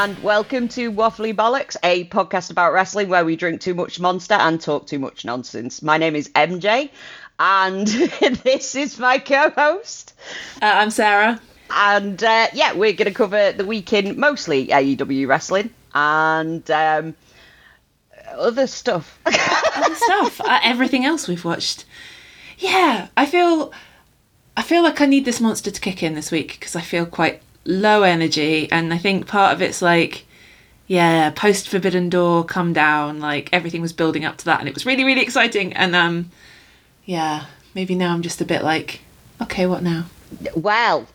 and welcome to Waffly Bollox, a podcast about wrestling where we drink too much monster and talk too much nonsense. My name is MJ, and this is my co host. Uh, I'm Sarah. And uh, yeah, we're going to cover the week in mostly AEW wrestling and um, other stuff. Other stuff. uh, everything else we've watched. Yeah, I feel. I feel like I need this monster to kick in this week because I feel quite low energy, and I think part of it's like, yeah, post Forbidden Door, come down. Like everything was building up to that, and it was really, really exciting. And um, yeah, maybe now I'm just a bit like, okay, what now? well,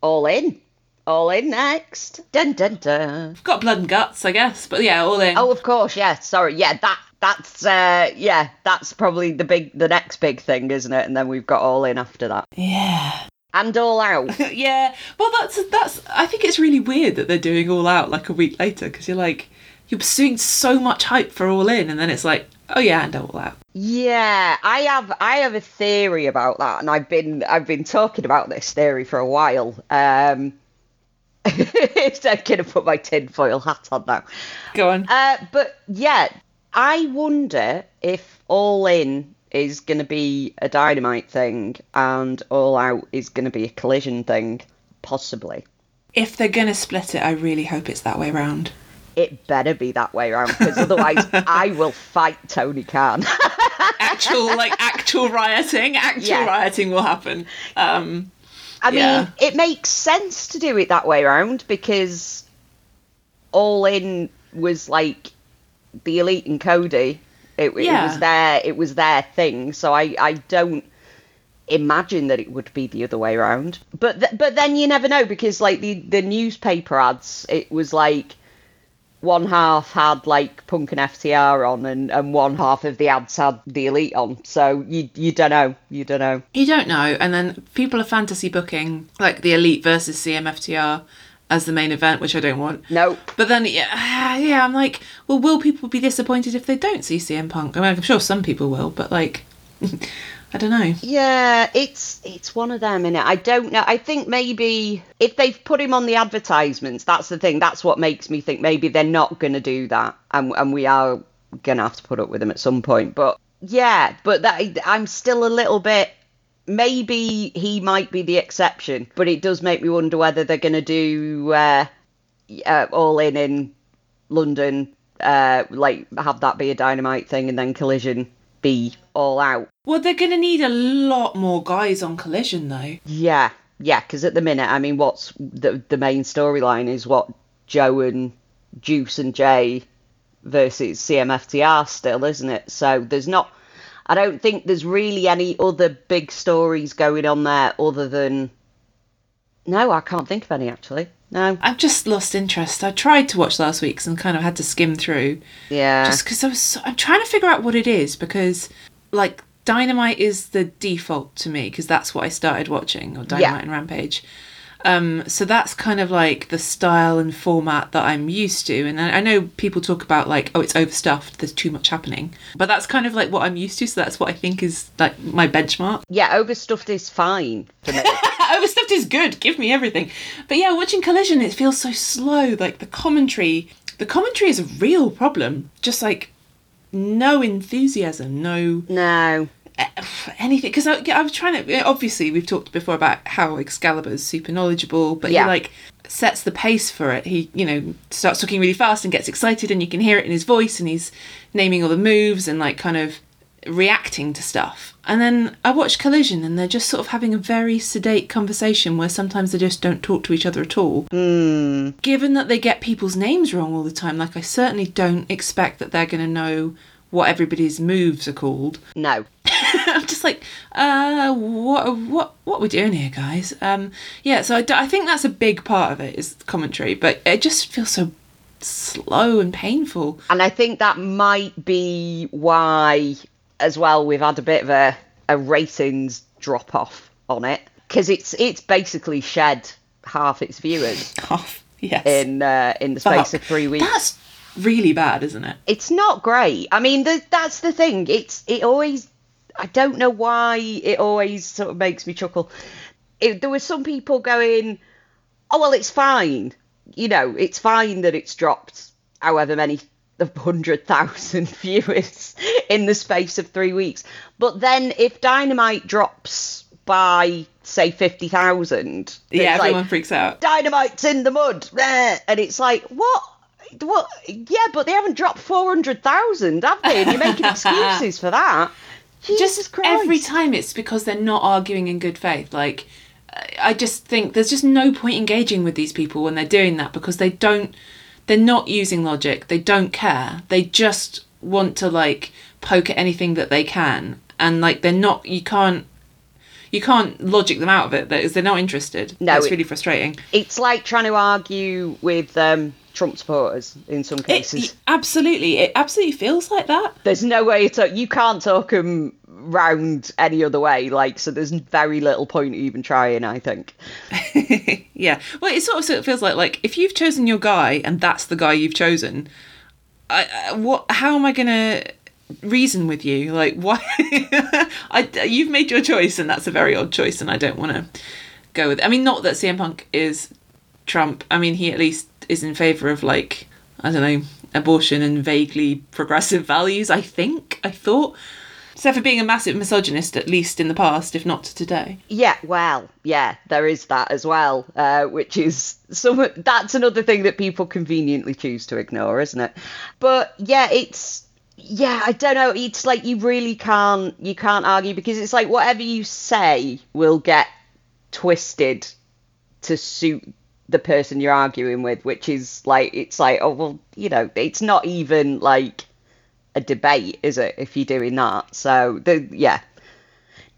all in. All in next. Dun dun dun. I've got blood and guts, I guess, but yeah, all in. Oh, of course, yeah. Sorry, yeah. That that's uh, yeah. That's probably the big, the next big thing, isn't it? And then we've got all in after that, yeah. And all out. yeah. Well, that's that's. I think it's really weird that they're doing all out like a week later because you're like you're pursuing so much hype for all in, and then it's like, oh yeah, and all out. Yeah, I have I have a theory about that, and I've been I've been talking about this theory for a while. Um, I'm gonna put my tinfoil hat on now. Go on. Uh, but yeah, I wonder if All In is gonna be a dynamite thing and All Out is gonna be a collision thing, possibly. if they're gonna split it, I really hope it's that way round. It better be that way around because otherwise I will fight Tony Khan. Actual like actual rioting, actual Yeah. rioting will happen. Um, I mean, it makes sense to do it that way around because All In was like the Elite and Cody. It, it was their it was their thing. So I I don't imagine that it would be the other way around. But th- but then you never know because like the the newspaper ads, it was like one half had like Punk and FTR on, and, and one half of the ads had the Elite on. So you you don't know, you don't know. you don't know, and then people are fantasy booking like the Elite versus CMFTR as the main event, which I don't want. Nope. But then, yeah, yeah, I'm like, well, will people be disappointed if they don't see CM Punk? I mean, I'm sure some people will, but like, I don't know. Yeah, it's it's one of them, innit? I don't know. I think maybe if they've put him on the advertisements, that's the thing. That's what makes me think maybe they're not going to do that, and and we are going to have to put up with him at some point. But yeah, but that I'm still a little bit. Maybe he might be the exception, but it does make me wonder whether they're going to do uh, uh, all in in London, uh, like have that be a dynamite thing, and then collision be all out. Well, they're going to need a lot more guys on Collision, though. Yeah, yeah, because at the minute, I mean, what's the the main storyline is what Joe and Juice and Jay versus CMFTR still, isn't it? So there's not, I don't think there's really any other big stories going on there other than. No, I can't think of any actually. No. I've just lost interest. I tried to watch last week's and kind of had to skim through Yeah. just because I was. So, I'm trying to figure out what it is because, like, Dynamite is the default to me because that's what I started watching, or Dynamite Yeah. and Rampage. Um, so that's kind of like the style and format that I'm used to. And I I know people talk about like, oh, it's overstuffed. There's too much happening, but that's kind of like what I'm used to. So that's what I think is like my benchmark. yeah, overstuffed is fine for me. Overstuffed is good. Give me everything. But yeah, watching Collision, it feels so slow. Like the commentary, the commentary is a real problem. Just like no enthusiasm, no no. anything. Because I, yeah, I was trying to. Obviously, we've talked before about how Excalibur is super knowledgeable, but Yeah. he like sets the pace for it. He, you know, starts talking really fast and gets excited, and you can hear it in his voice, and he's naming all the moves and like kind of reacting to stuff. And then I watch Collision, and they're just sort of having a very sedate conversation where sometimes they just don't talk to each other at all. Hmm. Given that they get people's names wrong all the time, like I certainly don't expect that they're going to know what everybody's moves are called. No. I'm just like, uh, what, what, what are we doing here, guys? Um, yeah, so I, I think that's a big part of it is commentary, but it just feels so slow and painful. And I think that might be why, as well, we've had a bit of a, a ratings drop off on it because it's it's basically shed half its viewers Oh, yes. in uh, in the space Fuck. of three weeks. That's really bad, isn't it? It's not great. I mean, the, that's the thing. It's it always. I don't know why it always sort of makes me chuckle. It, there were some people going, "Oh well, it's fine," you know, it's fine that it's dropped however many the hundred thousand viewers in the space of three weeks. But then if Dynamite drops by say fifty thousand, yeah, everyone like, freaks out. Dynamite's in the mud, and it's like what? What? Yeah, but they haven't dropped four hundred thousand, have they? And you're making excuses for that. Jesus just Christ. every time it's because they're not arguing in good faith. Like, I just think there's just no point engaging with these people when they're doing that because they don't they're not using logic. They don't care. They just want to like poke at anything that they can, and like they're not. You can't. You can't logic them out of it because they're not interested. No, it's it, really frustrating. It's like trying to argue with um, Trump supporters in some cases. It, absolutely, it absolutely feels like that. There's no way to you can't talk them round any other way. Like, so there's very little point even trying. I think. yeah, well, it sort of, sort of feels like like if you've chosen your guy and that's the guy you've chosen, I, what? How am I gonna? reason with you like why I, you've made your choice and that's a very odd choice and i don't want to go with it. i mean not that cm punk is trump i mean he at least is in favour of like i don't know abortion and vaguely progressive values i think i thought so for being a massive misogynist, at least in the past, if not today. Yeah, well, yeah, there is that as well, uh, which is some. That's another thing that people conveniently choose to ignore, isn't it? But yeah, it's yeah, I don't know. It's like you really can't you can't argue because it's like whatever you say will get twisted to suit the person you're arguing with, which is like it's like oh well, you know, it's not even like a debate, is it? If you're doing that, so the yeah,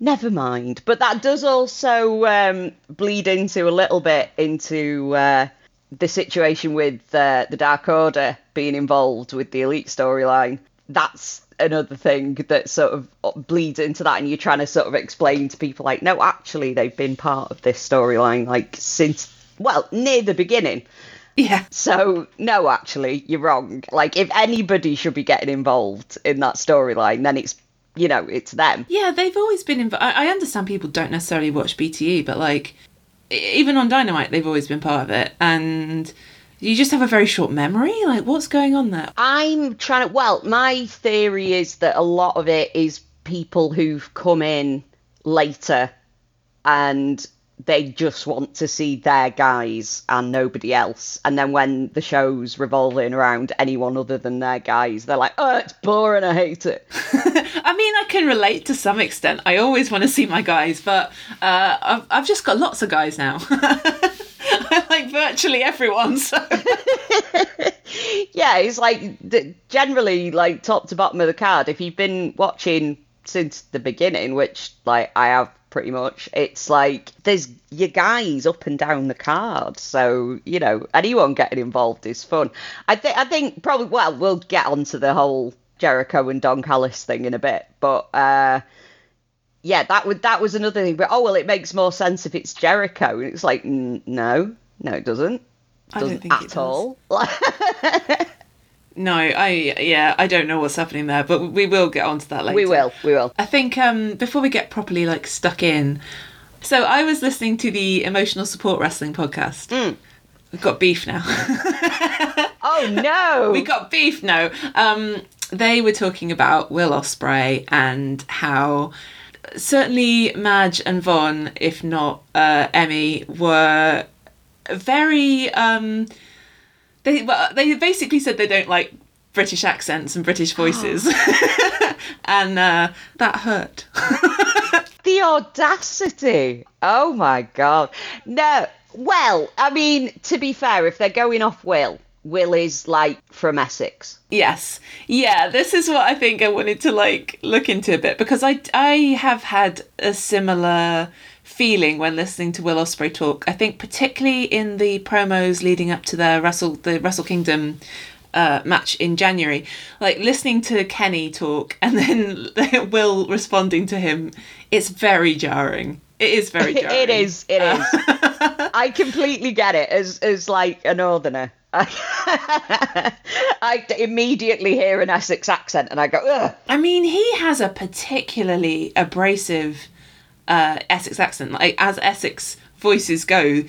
never mind. But that does also um, bleed into a little bit into uh, the situation with uh, the Dark Order being involved with the Elite storyline. That's another thing that sort of bleeds into that, and you're trying to sort of explain to people like, no, actually, they've been part of this storyline like since well near the beginning. Yeah. So, no, actually, you're wrong. Like, if anybody should be getting involved in that storyline, then it's, you know, it's them. Yeah, they've always been involved. I understand people don't necessarily watch BTE, but, like, even on Dynamite, they've always been part of it. And you just have a very short memory. Like, what's going on there? I'm trying to, well, my theory is that a lot of it is people who've come in later and they just want to see their guys and nobody else. And then when the show's revolving around anyone other than their guys, they're like, oh, it's boring, I hate it. I mean, I can relate to some extent. I always want to see my guys, but uh, I've, I've just got lots of guys now. I like virtually everyone, so. yeah, it's like generally like top to bottom of the card. If you've been watching since the beginning, which like I have pretty much. It's like there's your guys up and down the card, so you know anyone getting involved is fun. I think I think probably well we'll get onto the whole Jericho and Don Callis thing in a bit, but uh, yeah, that would that was another thing. But oh well, it makes more sense if it's Jericho, and it's like no, no, it doesn't. It doesn't think at all. No, I yeah, I don't know what's happening there, but we will get onto that later. We will, we will. I think um, before we get properly like stuck in, so I was listening to the Emotional Support Wrestling podcast. Mm. We've got beef now. oh no, we got beef now. Um, they were talking about Will Ospreay and how certainly Madge and Von, if not uh, Emmy, were very. Um, they well, they basically said they don't like British accents and British voices, and uh, that hurt. the audacity! Oh my god! No, well, I mean, to be fair, if they're going off Will, Will is like from Essex. Yes. Yeah, this is what I think I wanted to like look into a bit because I I have had a similar feeling when listening to Will Ospreay talk. I think particularly in the promos leading up to the Wrestle the Wrestle Kingdom uh, match in January, like listening to Kenny talk and then Will responding to him, it's very jarring. It is very jarring. it is. It is. I completely get it as as like a northerner. I immediately hear an Essex accent and I go, Ugh. I mean, he has a particularly abrasive uh, Essex accent. Like as Essex voices go,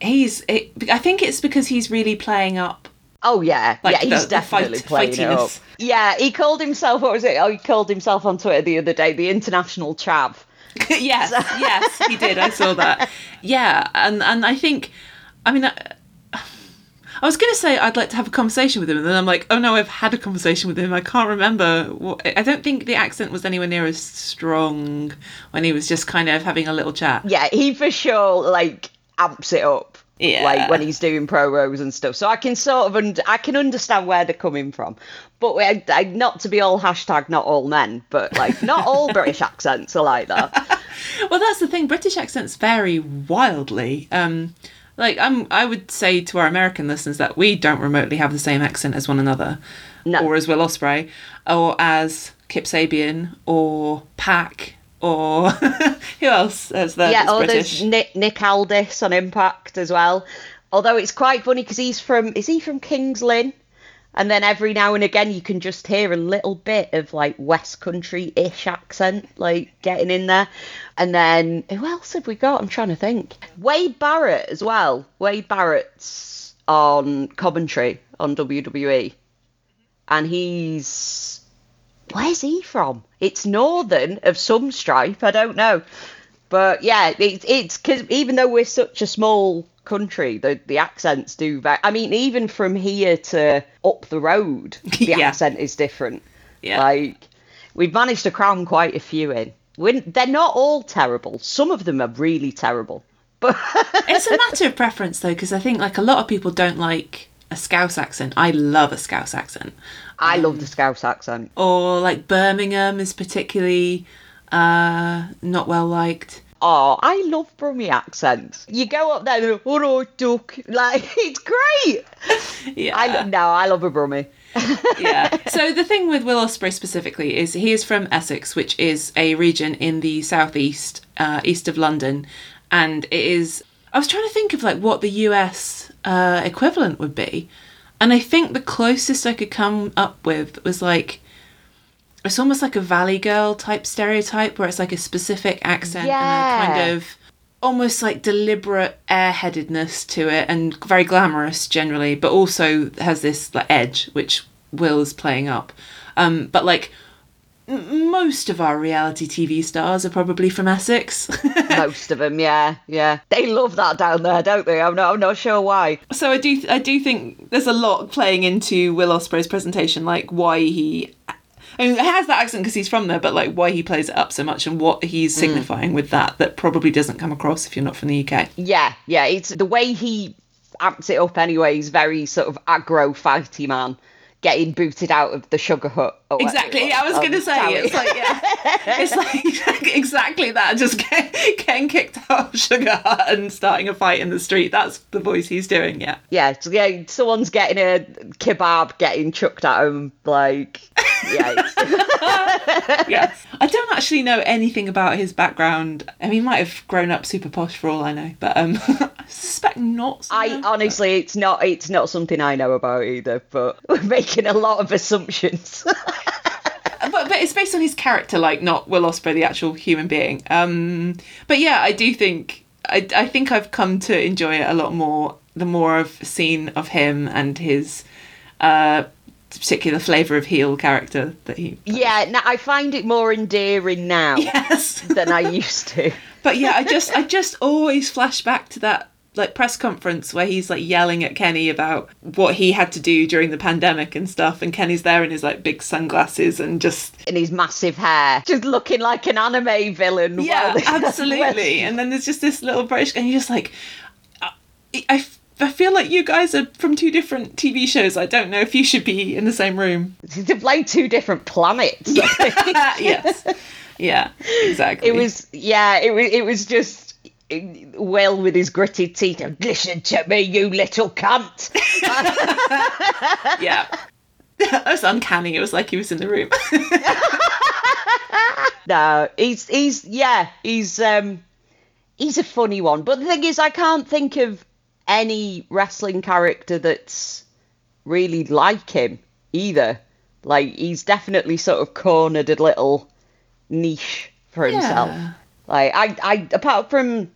he's. It, I think it's because he's really playing up. Oh yeah, Like yeah, he's the- the definitely fight- playing it up. Yeah, he called himself. What was it? Oh, he called himself on Twitter the other day the international chav. yes, yes, he did. I saw that. Yeah, and and I think, I mean, I, was going to say I'd like to have a conversation with him, and then I'm like, oh no, I've had a conversation with him. I can't remember. What, I don't think the accent was anywhere near as strong when he was just kind of having a little chat. Yeah, he for sure like amps it up. Yeah. Like when he's doing promos and stuff. So I can sort of und- I can understand where they're coming from. But I, I, not to be all hashtag not all men, but like not all British accents are like that. Well, that's the thing. British accents vary wildly. Um, like I'm, I would say to our American listeners that we don't remotely have the same accent as one another, No. or as Will Ospreay, or as Kip Sabian, or PAC, or who else is there? yeah, oh, British? there's Nick Nick Aldis on Impact as well. Although it's quite funny because he's from is he from Kings Lynn? And then every now and again you can just hear a little bit of like West Country ish accent like getting in there. And then who else have we got? I'm trying to think. Wade Barrett as well. Wade Barrett's on commentary on WWE. And he's where's he from? It's northern of some stripe. I don't know. But yeah, it's it's because even though we're such a small country, the the accents do. Va- I mean, even from here to up the road, the Yeah. accent is different. Yeah. Like we've managed to cram quite a few in. We're, they're not all terrible. Some of them are really terrible. But it's a matter of preference though, because I think like a lot of people don't like a Scouse accent. I love a Scouse accent. I love the Scouse accent. Or like Birmingham is particularly uh, not well liked. Oh, I love Brummy accents. You go up there, and all right, duck. Like it's great. Yeah. I no, I love a Brummy. Yeah. So the thing with Will Ospreay specifically is he is from Essex, which is a region in the southeast, uh, east of London, and it is. I was trying to think of like what the US uh, equivalent would be, and I think the closest I could come up with was like. It's almost like a Valley Girl type stereotype where it's like a specific accent and a kind of almost like deliberate airheadedness to it and very glamorous generally, but also has this like edge which Will's playing up. Um, but like most of our reality TV stars are probably from Essex. Most of them, yeah, yeah. They love that down there, don't they? I'm not, I'm not sure why. so I do I do think there's a lot playing into Will Ospreay's presentation, like why he. I mean, he has that accent because he's from there, but like why he plays it up so much and what he's mm. signifying with that that probably doesn't come across if you're not from the UK. Yeah, yeah. It's the way he amps it up. Anyway, he's very sort of aggro, fighty man, getting booted out of the sugar hut. Whatever Exactly. I was Um, going to say it's like yeah, it's like exactly that. Just get, getting kicked out of Sugar and starting a fight in the street. That's the voice he's doing. Yeah. yeah, so, yeah. Someone's getting a kebab getting chucked at him. Like, yeah, Yeah. I don't actually know anything about his background. I mean, he might have grown up super posh for all I know, but um, I suspect not. so I honestly, it's not, it's not something I know about either. But we're making a lot of assumptions. but, but it's based on his character, like not Will Ospreay, the actual human being. Um, but yeah, I do think I, I think I've come to enjoy it a lot more the more I've seen of him and his uh, particular flavour of heel character that he. yeah, now I find it more endearing now Yes. than I used to. But yeah, I just I just always flash back to that like press conference where he's like yelling at Kenny about what he had to do during the pandemic and stuff and Kenny's there in his like big sunglasses and just in his massive hair, just looking like an anime villain. yeah, absolutely. And then there's just this little British and you're just like I, I I feel like you guys are from two different TV shows. I don't know if you should be in the same room. to play two different planets. yes. Yeah, exactly. It was yeah, it was it was just Will with his gritted teeth. Listen to me, you little cunt. yeah. It was uncanny. It was like he was in the room. No, he's he's yeah, he's um he's a funny one. But the thing is I can't think of any wrestling character that's really like him either. Like he's definitely sort of cornered a little niche for himself. Yeah. Like I, I apart from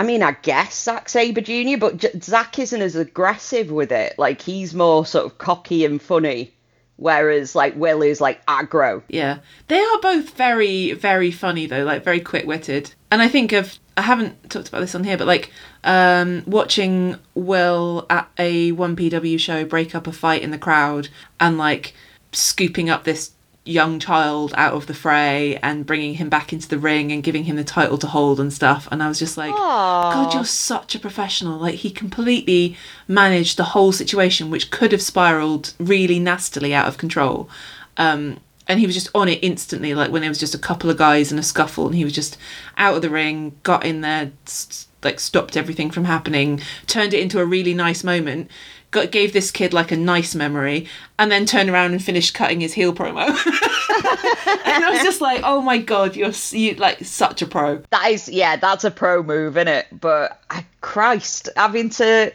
I mean, I guess Zack Sabre Jr., but J- Zack isn't as aggressive with it. Like he's more sort of cocky and funny, whereas like Will is like aggro. Yeah. They are both very, very funny though, like very quick witted. And I think of I haven't talked about this on here, but like um, watching Will at a one PW show break up a fight in the crowd and like scooping up this young child out of the fray and bringing him back into the ring and giving him the title to hold and stuff. And I was just like, Aww. God, you're such a professional. Like, he completely managed the whole situation, which could have spiraled really nastily out of control. Um, and he was just on it instantly, like when there was just a couple of guys in a scuffle, and he was just out of the ring, got in there, s- like stopped everything from happening, turned it into a really nice moment, got gave this kid like a nice memory, and then turned around and finished cutting his heel promo. and I was just like, oh my god, you're you like such a pro. That is, yeah, that's a pro move, isn't it? But I, Christ, having to.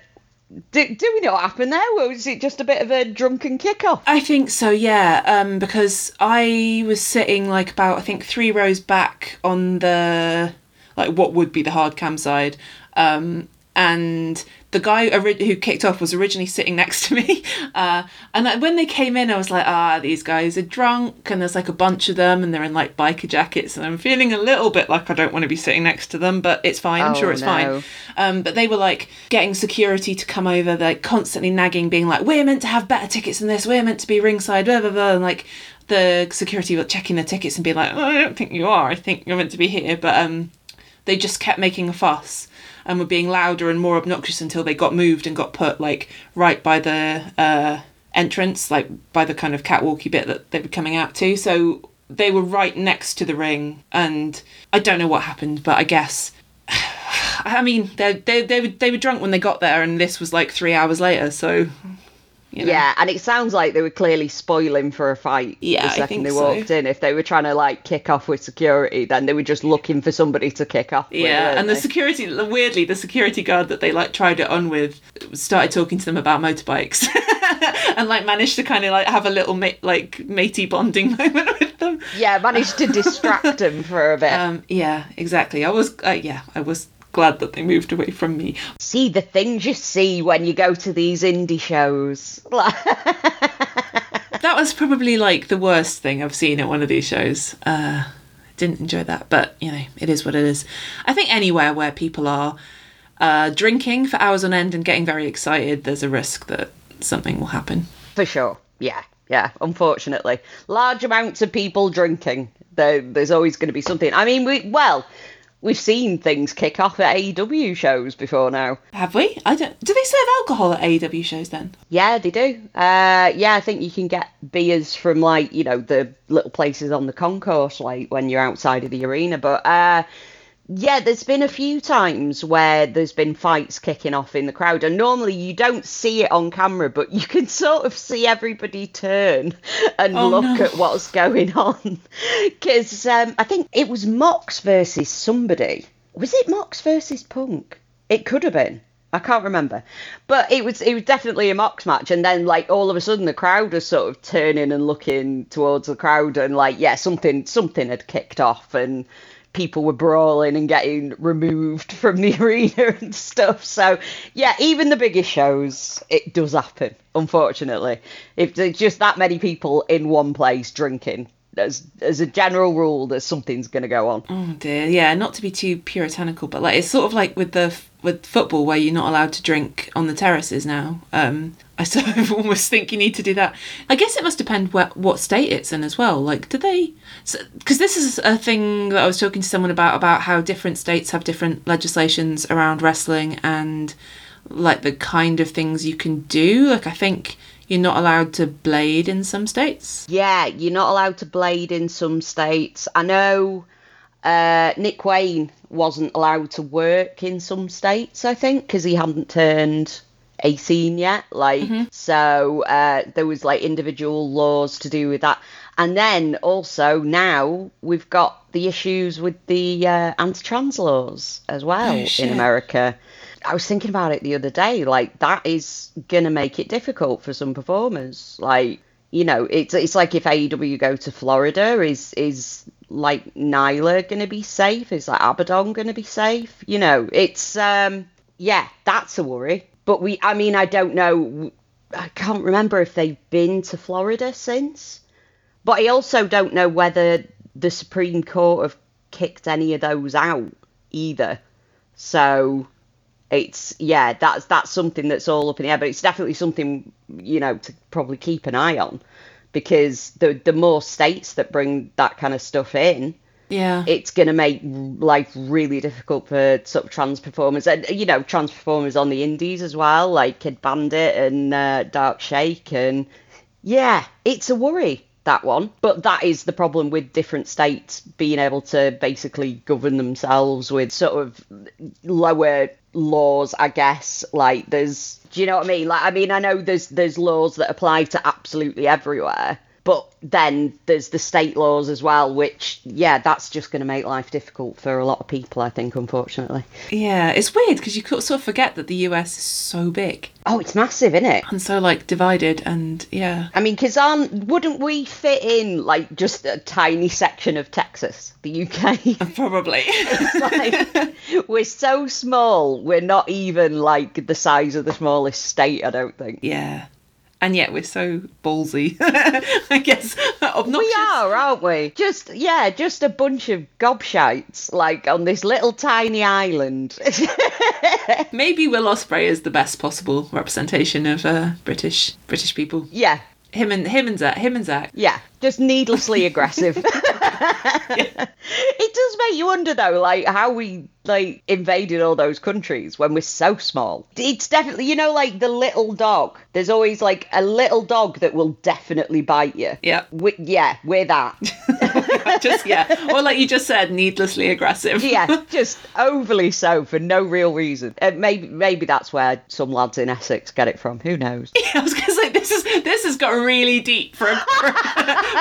Do, do we know what happened there? Or was it just a bit of a drunken kickoff? I think so, yeah. Um, because I was sitting like about I think three rows back on the like what would be the hard cam side, um, and the guy who kicked off was originally sitting next to me. Uh, and when they came in, I was like, ah, these guys are drunk, and there's like a bunch of them, and they're in like biker jackets, and I'm feeling a little bit like I don't want to be sitting next to them, but it's fine. I'm Oh, sure it's no. fine. Um, but they were like getting security to come over, like constantly nagging, being like, "We're meant to have better tickets than this. We're meant to be ringside." Blah blah blah. And like the security were checking the tickets and being like, oh, "I don't think you are. I think you're meant to be here." But um, they just kept making a fuss and were being louder and more obnoxious until they got moved and got put like right by the uh, entrance, like by the kind of catwalky bit that they were coming out to. So they were right next to the ring, and I don't know what happened, but I guess I mean, they they they were they were drunk when they got there, and this was like three hours later. So, you know. Yeah, and it sounds like they were clearly spoiling for a fight Yeah, the second they so. walked in. If they were trying to like kick off with security, then they were just looking for somebody to kick off. Yeah, weren't and the they? security weirdly, the security guard that they like tried it on with started talking to them about motorbikes, and like managed to kind of like have a little mate like matey bonding moment with them. yeah, managed to distract them for a bit. Um, yeah, exactly. I was uh, yeah, I was glad that they moved away from me. see the things you see when you go to these indie shows. That was probably like the worst thing I've seen at one of these shows. Uh, didn't enjoy that, but you know, it is what it is. I think anywhere where people are uh, drinking for hours on end and getting very excited, there's a risk that something will happen. For sure. Yeah, yeah, unfortunately. Large amounts of people drinking. There, there's always going to be something. I mean, we well, we've seen things kick off at AEW shows before now. Have we? I don't. Do they serve alcohol at AEW shows then? Yeah, they do. Uh, yeah, I think you can get beers from like you know the little places on the concourse, like when you're outside of the arena. But uh, yeah, there's been a few times where there's been fights kicking off in the crowd, and normally you don't see it on camera, but you can sort of see everybody turn and Oh, look no. at what's going on. Because um, I think it was Mox versus somebody. Was it Mox versus Punk? It could have been. I can't remember, but it was it was definitely a Mox match, and then like all of a sudden the crowd was sort of turning and looking towards the crowd, and like yeah something something had kicked off, and people were brawling and getting removed from the arena and stuff. So yeah, even the biggest shows, it does happen. Unfortunately, if there's just that many people in one place drinking, as as a general rule, there's something's gonna go on. Oh dear. Yeah, not to be too puritanical, but like it's sort of like with the with football where you're not allowed to drink on the terraces now. Um, I sort of almost think you need to do that. I guess it must depend what what state it's in as well. Like, do they? Because this is a thing that I was talking to someone about about how different states have different legislations around wrestling and like the kind of things you can do. Like, I think you're not allowed to blade in some states. Yeah, you're not allowed to blade in some states. I know uh, Nick Wayne wasn't allowed to work in some states, I think, because he hadn't turned 18 yet. Like, so uh, there was like individual laws to do with that. And then also now we've got the issues with the uh, anti-trans laws as well Oh, in America. I was thinking about it the other day. Like that is gonna make it difficult for some performers. Like you know, it's it's like if AEW go to Florida, is is like Nyla going to be safe? Is like Abaddon going to be safe? You know, it's um yeah, that's a worry. But we, I mean, I don't know. I can't remember if they've been to Florida since. But I also don't know whether the Supreme Court have kicked any of those out either. So it's yeah, that's that's something that's all up in the air. But it's definitely something you know to probably keep an eye on because the the more states that bring that kind of stuff in, Yeah. it's going to make life really difficult for sort of trans performers and you know trans performers on the indies as well like Kidd Bandit and uh, Dark Sheik and yeah it's a worry that one. But that is the problem with different states being able to basically govern themselves with sort of lower laws i guess. Like there's do you know what i mean? Like i mean i know there's there's laws that apply to absolutely everywhere but then there's the state laws as well, which, yeah, that's just going to make life difficult for a lot of people, I think, unfortunately. Yeah, it's weird because you sort of forget that the US is so big Oh, it's massive, isn't it? and so like divided, and yeah, I mean, because aren't wouldn't we fit in like just a tiny section of Texas, the UK? Uh, probably. like, we're so small, we're not even like the size of the smallest state, I don't think. yeah, and yet we're so ballsy. I guess obnoxious. We are, aren't we? Just yeah, just a bunch of gobshites like on this little tiny island. Maybe Will Ospreay is the best possible representation of uh, British British people. yeah, Him and him and Zack. Him and Zack. Yeah, just needlessly aggressive. It does make you wonder though, like how we like invaded all those countries when we're so small. It's definitely, you know, like the little dog. There's always like a little dog that will definitely bite you. Yeah. We, yeah, we're that. just yeah, or like you just said, needlessly aggressive. yeah, just overly so for no real reason. Uh, maybe maybe that's where some lads in Essex get it from. Who knows? I was gonna say this is this has got really deep for, a, for,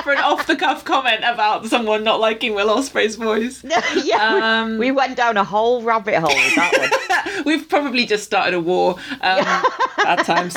for an off the cuff comment about someone not liking Will Ospreay's voice. yeah, we- Um, we, went down a whole rabbit hole with that one. We've probably just started a war. Um, Bad times.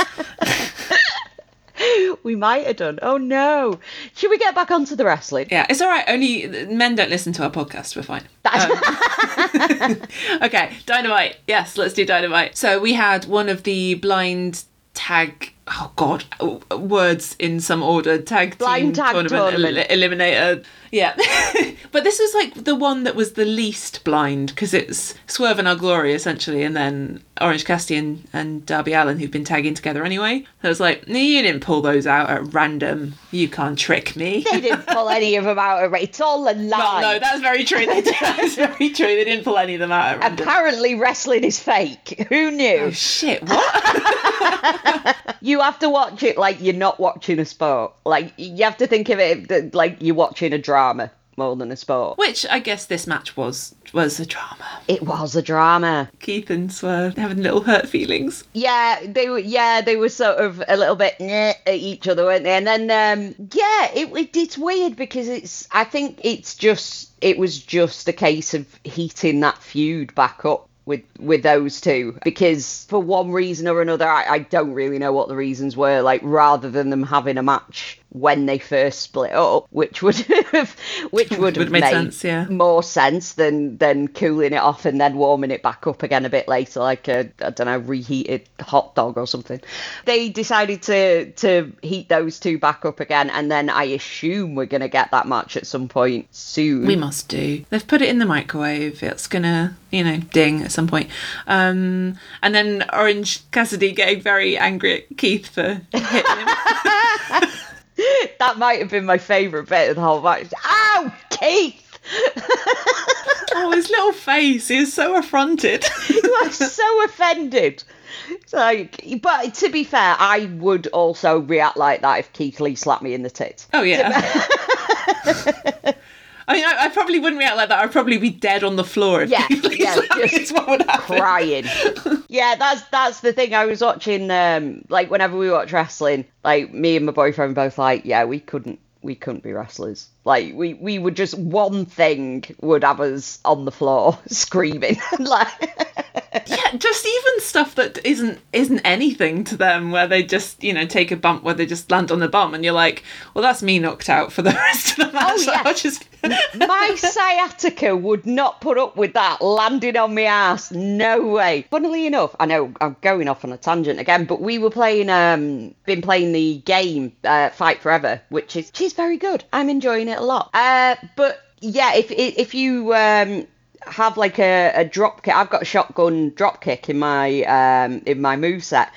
We might have done. Oh no! Should we get back onto the wrestling? Yeah, it's all right. Only men don't listen to our podcast. We're fine. Um, okay, dynamite. Yes, let's do dynamite. So we had one of the blind tag. Oh God, words in some order. Tag Blind team tag tournament, tournament. el- eliminator. Yeah, but this was like the one that was the least blind because it's Swerve and Our Glory essentially, and then Orange Cassidy and, and Darby Allin who've been tagging together anyway. So I was like, you didn't pull those out at random. You can't trick me. They didn't pull any of them out it. It's all a lie. Well, no, that's very true. They did. That's very true. They didn't pull any of them out. At random. Apparently, wrestling is fake. Who knew? Oh shit! What? You have to watch it like you're not watching a sport. Like you have to think of it like you're watching a drama more than a sport. Which I guess this match was was a drama. It was a drama. Keith and Swerve having little hurt feelings. Yeah, they were. Yeah, they were sort of a little bit at each other, weren't they? And then, um, yeah, it, it it's weird because it's. I think it's just. It was just a case of heating that feud back up with with those two because for one reason or another, I, I don't really know what the reasons were. Like rather than them having a match when they first split up, which would have which would have make made sense, yeah. more sense than than cooling it off and then warming it back up again a bit later, like a I don't know reheated hot dog or something. They decided to to heat those two back up again, and then I assume we're gonna get that match at some point soon. We must do. They've put it in the microwave. It's gonna, you know, ding at some point. Um, and then Orange Cassidy getting very angry at Keith for hitting him. that might have been my favourite bit of the whole match. Ow, Keith! oh, his little face. He was so affronted. you are so offended. It's like, but to be fair, I would also react like that if Keith Lee slapped me in the tits. Oh yeah. I mean, I, I probably wouldn't react like that. I'd probably be dead on the floor. If Yeah, yeah, just what would happen. crying. yeah, that's that's the thing. I was watching um like whenever we watch wrestling, like me and my boyfriend both like, yeah, we couldn't we couldn't be wrestlers. Like we we would just one thing would have us on the floor screaming. like yeah, just even stuff that isn't isn't anything to them, where they just you know take a bump where they just land on the bum, and you're like, well, that's me knocked out for the rest of the match. Oh, yeah. I'll just my sciatica would not put up with that landing on my ass. No way. Funnily enough, I know I'm going off on a tangent again, but we were playing, um, been playing the game uh, Fight Forever, which is she's very good. I'm enjoying it a lot. Uh, but yeah, if if you um have like a, a drop kick, I've got a shotgun drop kick in my um in my move set,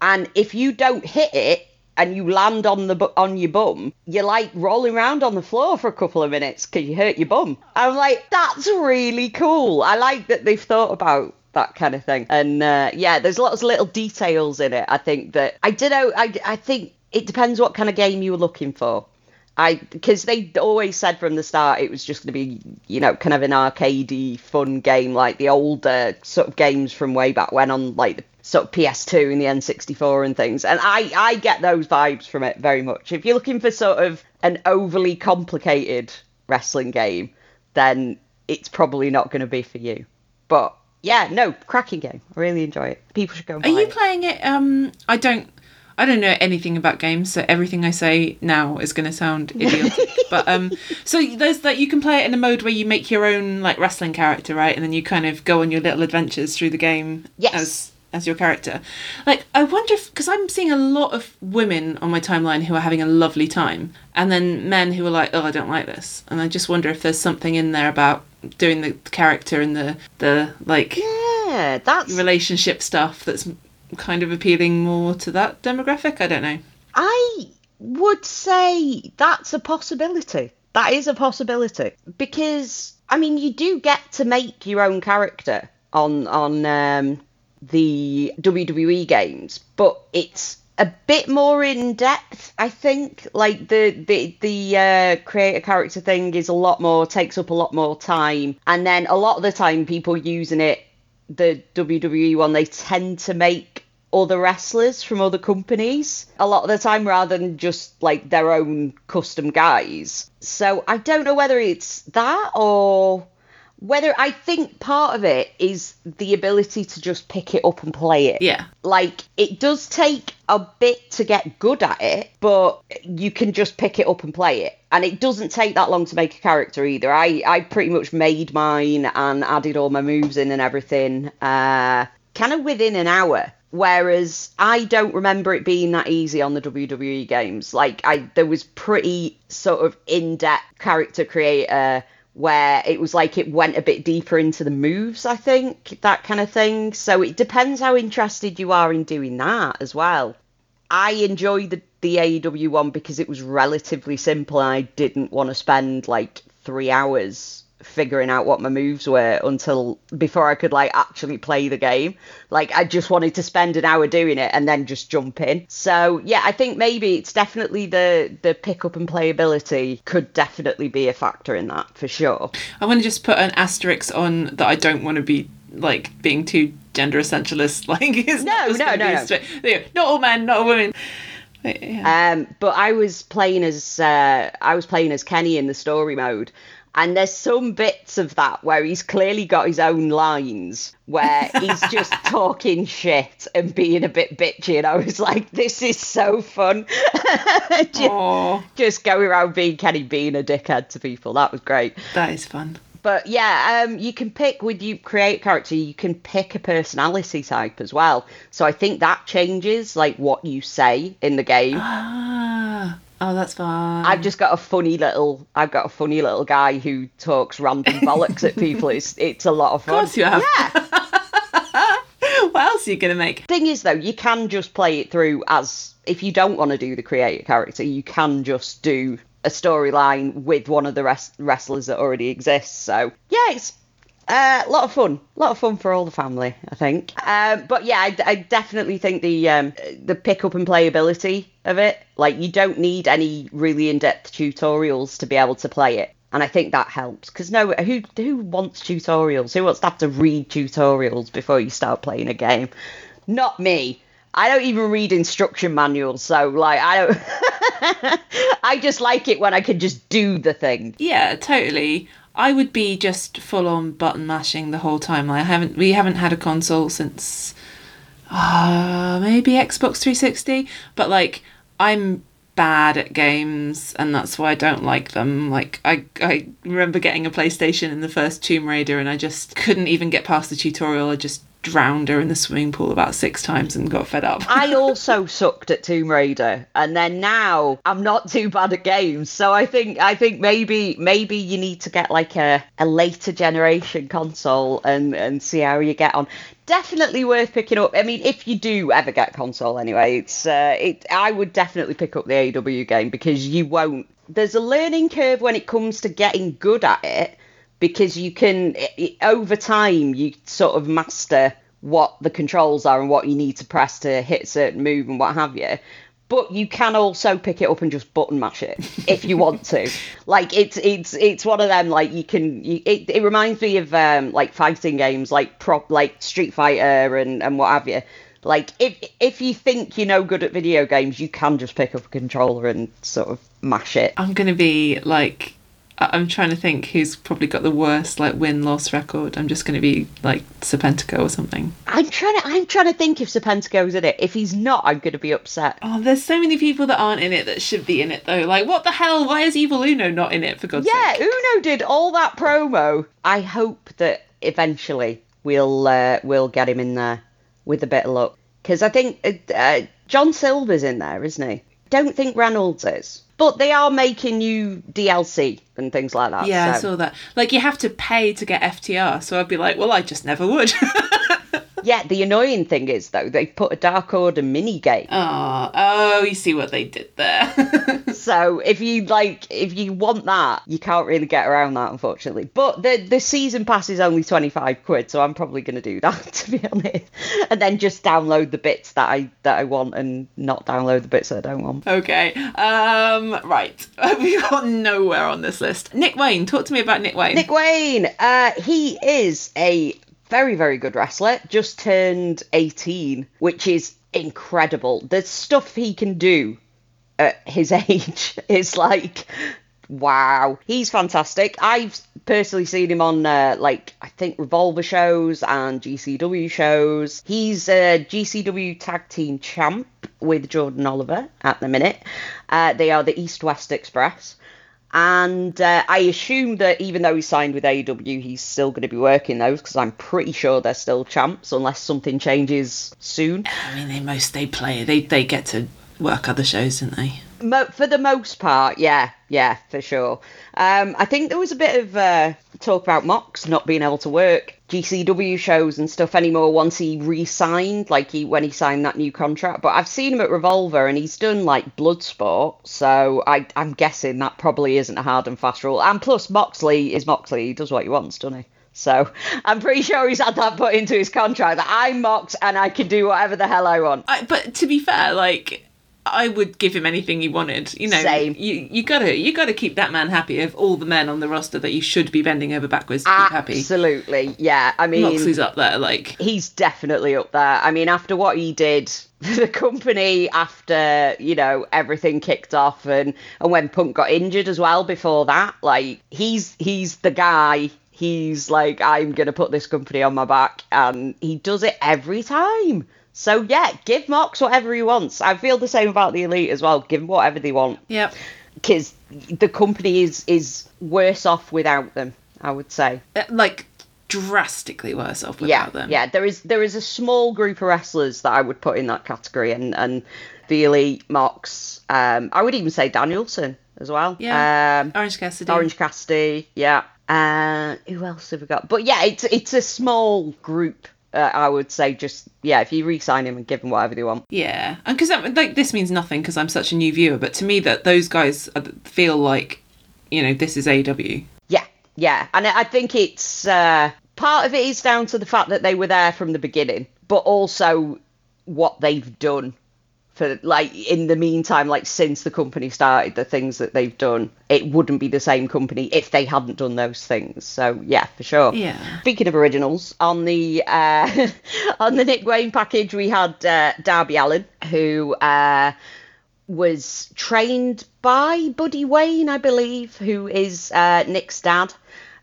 and if you don't hit it and you land on the on your bum, you're like rolling around on the floor for a couple of minutes because you hurt your bum. I'm like, that's really cool. I like that they've thought about that kind of thing. And uh, yeah, there's lots of little details in it. I think that I don't know. I I think it depends what kind of game you were looking for. I because they always said from the start it was just going to be you know kind of an arcadey fun game like the older sort of games from way back when on like the sort of PS2 and the N64 and things and I I get those vibes from it very much. If you're looking for sort of an overly complicated wrestling game, then it's probably not going to be for you. But yeah, no, cracking game. I really enjoy it. People should go. Are you it. playing it? Um, I don't. I don't know anything about games, so everything I say now is going to sound idiotic. but um, so there's that you can play it in a mode where you make your own like wrestling character, right? And then you kind of go on your little adventures through the game Yes. as as your character. Like, I wonder if because I'm seeing a lot of women on my timeline who are having a lovely time, and then men who are like, "Oh, I don't like this," and I just wonder if there's something in there about doing the character and the the like Yeah, that's relationship stuff that's kind of appealing more to that demographic. I don't know. I would say that's a possibility. That is a possibility because I mean you do get to make your own character on on um, the WWE games, but it's a bit more in depth. I think like the the the uh, create a character thing is a lot more takes up a lot more time, and then a lot of the time people using it the WWE one they tend to make other wrestlers from other companies a lot of the time rather than just like their own custom guys. So I don't know whether it's that or whether I think part of it is the ability to just pick it up and play it. Yeah. Like it does take a bit to get good at it, but you can just pick it up and play it. And it doesn't take that long to make a character either. I, I pretty much made mine and added all my moves in and everything uh, kind of within an hour. Whereas I don't remember it being that easy on the WWE games. Like I there was pretty sort of in-depth character creator where it was like it went a bit deeper into the moves, I think, that kind of thing. So it depends how interested you are in doing that as well. I enjoyed the, the AEW one because it was relatively simple and I didn't want to spend like three hours figuring out what my moves were until before I could like actually play the game. Like I just wanted to spend an hour doing it and then just jump in. So yeah, I think maybe it's definitely the the pick up and playability could definitely be a factor in that for sure. I want to just put an asterisk on that. I don't want to be like being too gender essentialist. Like, it's not No, no, no, no. straight- there you go. not all men, not all women. But, yeah. Um, but I was playing as uh, I was playing as Kenny in the story mode, and there's some bits of that where he's clearly got his own lines where he's just talking shit and being a bit bitchy, and I was like, this is so fun. just, just going around being Kenny, being a dickhead to people. That was great. that is fun. But yeah, um, you can pick with you create a character. You can pick a personality type as well. So I think that changes like what you say in the game. Ah, oh, that's fun. I've just got a funny little. I've got a funny little guy who talks random bollocks at people. It's it's a lot of fun. Of course you have. Yeah. what else are you gonna make? Thing is though, you can just play it through as if you don't want to do the creator character, you can just do a storyline with one of the rest- wrestlers that already exists. So yeah, it's uh, a lot of fun. A lot of fun for all the family, I think. Um, but yeah, I, I definitely think the um, the pick up and playability of it, like you don't need any really in depth tutorials to be able to play it. And I think that helps because no, who who wants tutorials? Who wants to have to read tutorials before you start playing a game? Not me. I don't even read instruction manuals, so like I don't. I just like it when I can just do the thing. Yeah, totally. I would be just full on button mashing the whole time. I haven't we haven't had a console since uh maybe Xbox 360, but like I'm bad at games and that's why I don't like them. Like I I remember getting a PlayStation in the first Tomb Raider and I just couldn't even get past the tutorial. I just drowned her in the swimming pool about six times and got fed up. I also sucked at Tomb Raider, and then now I'm not too bad at games. So I think I think maybe maybe you need to get like a, a later generation console and and see how you get on. Definitely worth picking up. I mean, if you do ever get a console anyway, it's uh, it. I would definitely pick up the AEW game because you won't. There's a learning curve when it comes to getting good at it because you can it, over time you sort of master what the controls are and what you need to press to hit a certain move and what have you. But you can also pick it up and just button mash it if you want to. Like it's it's it's one of them like you can you, it, it reminds me of um like fighting games like prop like street fighter and and what have you. Like if if you think you're no good at video games you can just pick up a controller and sort of mash it. I'm gonna be like I- I'm trying to think who's probably got the worst like win loss record. I'm just going to be like Serpentico or something. i'm trying to i'm trying to think if serpentico's in it if he's not i'm gonna be upset Oh, there's so many people that aren't in it that should be in it though. Like, what the hell? Why is Evil Uno not in it for God's Yeah, sake? Yeah, Uno did all that promo. I hope that eventually we'll uh, we'll get him in there with a bit of luck because I think uh, uh, John Silver's in there, isn't he? Don't think Reynolds is, but they are making new DLC and things like that. Yeah, I saw that. Like, you have to pay to get FTR, so I'd be like, well, I just never would. yeah. The annoying thing is though they put a Dark Order mini game. oh, oh, you see what they did there. So if you like, if you want that, you can't really get around that, unfortunately. But the the season pass is only twenty five quid, so I'm probably going to do that to be honest, and then just download the bits that I that I want and not download the bits that I don't want. okay. Um, right. We've got nowhere on this list. Nick Wayne, talk to me about Nick Wayne. Nick Wayne, uh, he is a very very good wrestler. Just turned eighteen, which is incredible. The stuff he can do at his age is like wow he's fantastic i've personally seen him on uh, like i think revolver shows and gcw shows he's a gcw tag team champ with jordan oliver at the minute uh, they are the east west express and uh, I assume that even though he signed with AEW, he's still going to be working those because I'm pretty sure they're still champs unless something changes soon. I mean, they most they play. They they get to work other shows, don't they? Mo- for the most part, yeah, yeah, for sure. Um, I think there was a bit of uh, talk about Mox not being able to work GCW shows and stuff anymore once he re-signed, like he when he signed that new contract. But I've seen him at Revolver and he's done like Bloodsport, so I, I'm guessing that probably isn't a hard and fast rule. And plus, Moxley is Moxley; he does what he wants, doesn't he? So I'm pretty sure he's had that put into his contract that I'm Mox and I can do whatever the hell I want. I, but to be fair, like I would give him anything he wanted. You know, Same. you you gotta you gotta keep that man happy. Of all the men on the roster that you should be bending over backwards to keep happy, Absolutely, yeah. I mean, Moxley's up there. Like he's definitely up there. I mean, after what he did for the company, after you know everything kicked off, and and when Punk got injured as well before that, like he's he's the guy. He's like, I'm gonna put this company on my back, and he does it every time. So yeah, give Mox whatever he wants. I feel the same about the elite as well. Give them whatever they want yep. because the company is is worse off without them. I would say. Uh, like drastically worse off yeah, without them. Yeah, there is there is a small group of wrestlers that I would put in that category, and and the elite Mox. Um, I would even say Danielson as well. Yeah. Um, Orange Cassidy. Orange Cassidy. Yeah. Uh, who else have we got? But yeah, it's it's a small group. Uh, I would say just yeah, if you re-sign him and give him whatever they want. Yeah, and because like this means nothing because I'm such a new viewer, but to me that those guys feel like, you know, this is AEW. Yeah, yeah, and I I think it's uh, part of it is down to the fact that they were there from the beginning, but also what they've done for like in the meantime, like since the company started, the things that they've done, it wouldn't be the same company if they hadn't done those things. So yeah, for sure. Yeah. Speaking of originals, on the uh, on the Nick Wayne package, we had uh, Darby Allin, who uh, was trained by Buddy Wayne, I believe, who is uh, Nick's dad.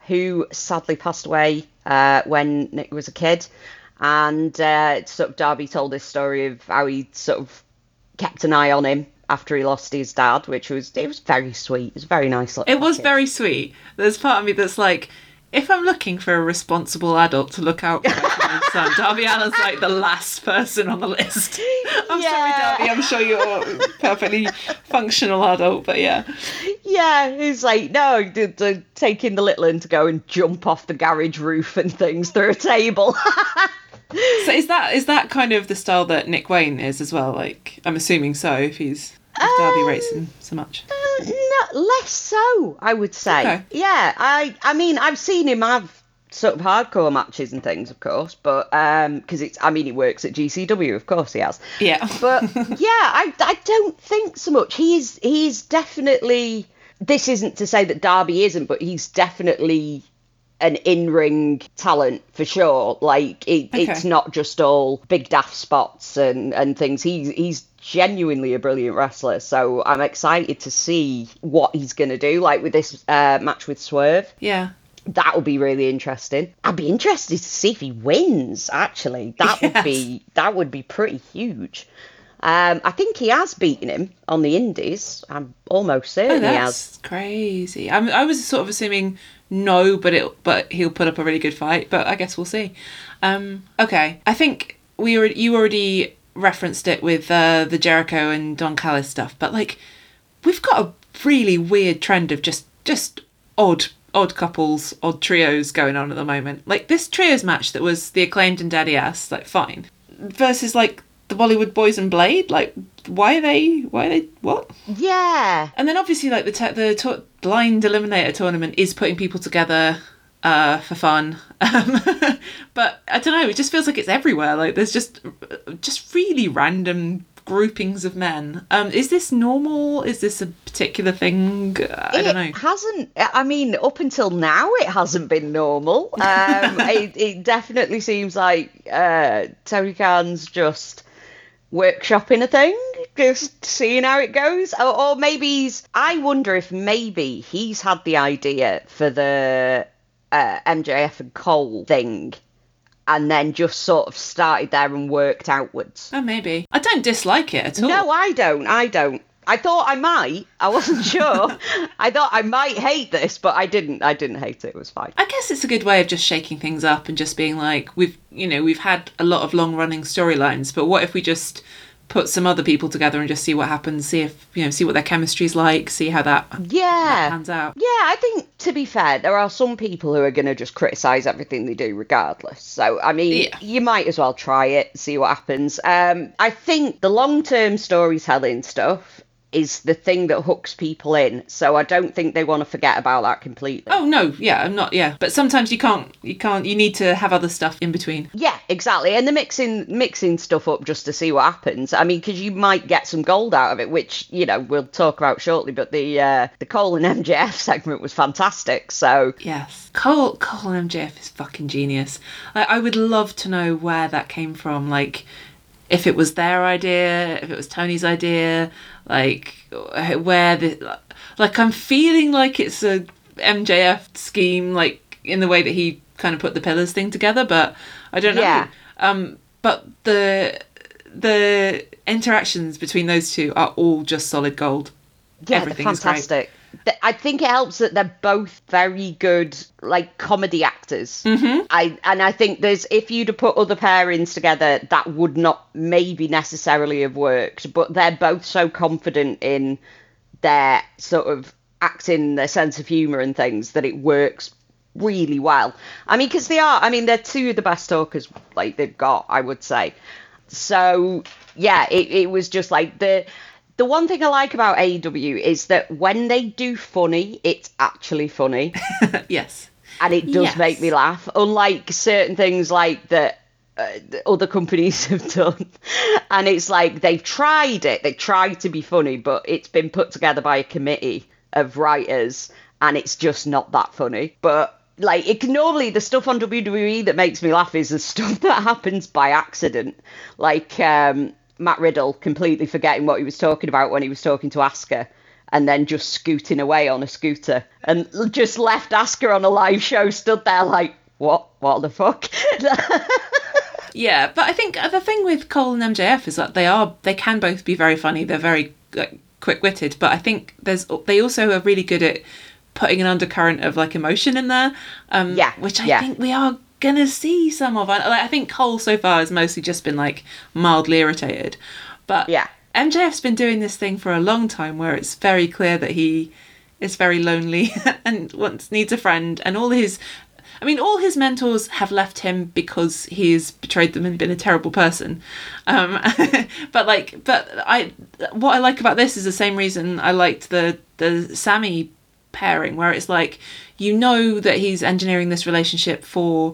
who sadly passed away uh, when Nick was a kid. And uh, sort of Darby told this story of how he sort of kept an eye on him after he lost his dad, which was it was very sweet. It was very nice. It was very sweet. There's part of me that's like, if I'm looking for a responsible adult to look out for my son, Darby Allin's like the last person on the list. I'm Yeah. sorry, Darby. I'm sure you're a perfectly functional adult, but yeah. Yeah, he's like, no, the, the, taking the little one to go and jump off the garage roof and things through a table. So is that is that kind of the style that Nick Wayne is as well? Like, I'm assuming so. If he's if rates him so much. Uh, no, less so, I would say. Okay. Yeah, I, I mean, I've seen him have sort of hardcore matches and things, of course, but um, because it's, I mean, he works at GCW, of course he has. Yeah. But yeah, I, I don't think so much. He's, he's definitely. This isn't to say that Darby isn't, but he's definitely an in-ring talent for sure. Like it, Okay. it's not just all big daft spots and and things. He's he's genuinely a brilliant wrestler. So I'm excited to see what he's gonna do. Like with this uh, match with Swerve, yeah. that'll be really interesting. I'd be interested to see if he wins. Actually, that would be that would be pretty huge. Um, I think he has beaten him on the Indies. I'm almost Oh, certain he has. that's crazy. I'm, I was sort of assuming no, but it but he'll put up a really good fight. But I guess we'll see. Um, okay, I think we already, you already referenced it with uh, the Jericho and Don Callis stuff, but like we've got a really weird trend of just just odd odd couples, odd trios going on at the moment. Like this trios match that was the acclaimed and Daddy Ass, like fine, versus like the Bollywood Boys and Blade. Like why are they? Why are they? What? Yeah, And then obviously, like the te- the to- blind eliminator tournament is putting people together uh, for fun. Um, but I don't know. It just feels like it's everywhere. Like there's just just really random groupings of men. Um, is this normal? Is this a particular thing? I don't know. It hasn't. I mean, up until now, it hasn't been normal. Um, it, it definitely seems like uh, Tony Khan's just workshopping a thing, just seeing how it goes. Or, or maybe he's. I wonder if maybe he's had the idea for the uh, MJF and Cole thing. And then just sort of started there and worked outwards. Oh, maybe. I don't dislike it at all. No, I don't. I don't. I thought I might. I wasn't sure. I thought I might hate this, but I didn't. I didn't hate it. It was fine. I guess it's a good way of just shaking things up and just being like, we've, you know, we've had a lot of long running storylines, but what if we just put some other people together and just see what happens, see if, you know, see what their chemistry's like, see how that Yeah. pans out. Yeah, I think to be fair, there are some people who are going to just criticize everything they do regardless. So, I mean, Yeah. you might as well try it, see what happens. Um, I think the long term storytelling stuff is the thing that hooks people in. So, I don't think they want to forget about that completely. Oh no, yeah, I'm not. Yeah, but sometimes you can't. You can't. You need to have other stuff in between. Yeah, exactly. And the mixing mixing stuff up just to see what happens. I mean, because you might get some gold out of it, which you know we'll talk about shortly. But the uh, the Cole and MJF segment was fantastic. So Yes, Cole. Cole and MJF is fucking genius. Like, I would love to know where that came from. Like, if it was their idea, if it was Tony's idea, like where the like I'm feeling like it's a MJF scheme, like in the way that he kind of put the pillars thing together, but I don't know. Yeah. Um, but the the interactions between those two are all just solid gold. yeah, Everything they're is great. fantastic. Th- I think it helps that they're both very good, like comedy actors. Mm-hmm. I and I think there's if you'd have put other pairings together, that would not maybe necessarily have worked. But they're both so confident in their sort of acting, their sense of humour and things that it works really well. I mean, because they are. I mean, they're two of the best talkers like they've got. I would say. So yeah, it, it was just like the the one thing I like about AEW is that when they do funny, it's actually funny yes. and it does Yes. make me laugh. Unlike certain things like that uh, other companies have done, and it's like they've tried it, they tried to be funny, but it's been put together by a committee of writers, and it's just not that funny. But like it can normally the stuff on WWE that makes me laugh is the stuff that happens by accident, like um, Matt Riddle completely forgetting what he was talking about when he was talking to Asuka and then just scooting away on a scooter and just left Asuka on a live show stood there like what what the fuck Yeah, but I think the thing with Cole and MJF is that they are they can both be very funny. They're very like, quick witted, but I think there's they also are really good at putting an undercurrent of like emotion in there. Um, Yeah, which I yeah. think we are gonna see some of. I- Like, I think Cole so far has mostly just been like mildly irritated, but Yeah. MJF's been doing this thing for a long time where it's very clear that he is very lonely and wants needs a friend and all his I mean all his mentors have left him because he has betrayed them and been a terrible person. Um, but like but I what I like about this is the same reason I liked the the Sammy pairing where it's like you know that he's engineering this relationship for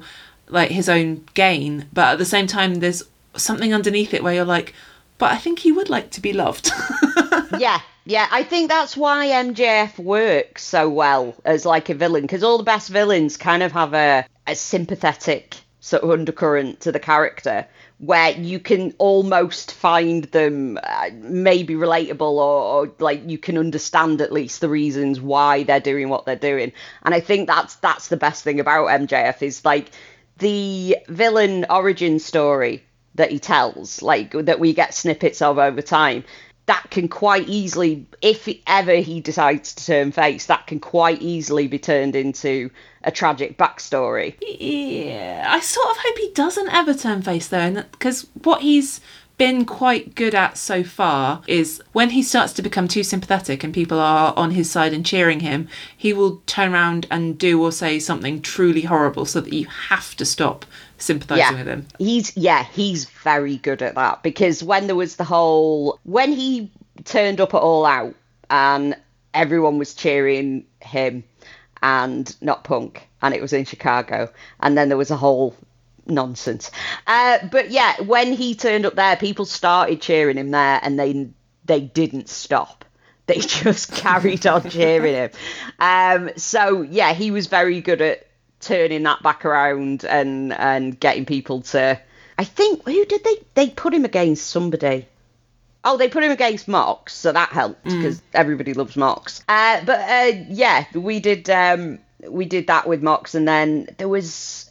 like his own gain but at the same time there's something underneath it where you're like but I think he would like to be loved. yeah, yeah. I think that's why MJF works so well as like a villain because all the best villains kind of have a, a sympathetic sort of undercurrent to the character where you can almost find them uh, maybe relatable or, or like you can understand at least the reasons why they're doing what they're doing. And i think that's that's the best thing about mjf is like the villain origin story that he tells, like that we get snippets of over time, that can quite easily, if ever he decides to turn face, that can quite easily be turned into a tragic backstory. Yeah, I sort of hope he doesn't ever turn face though, because what he's been quite good at so far is when he starts to become too sympathetic and people are on his side and cheering him, he will turn around and do or say something truly horrible so that you have to stop sympathizing Yeah. with him. He's yeah, he's very good at that because when there was the whole when he turned up at All Out and everyone was cheering him and not Punk and it was in Chicago and then there was a whole nonsense. Uh, but yeah, when he turned up there, people started cheering him there and they they didn't stop. They just carried on cheering him. Um, so yeah, he was very good at turning that back around and and getting people to. I think who did they they put him against somebody. Oh, they put him against Mox, so that helped because everybody loves Mox. Uh, but uh, yeah, we did um, we did that with Mox, and then there was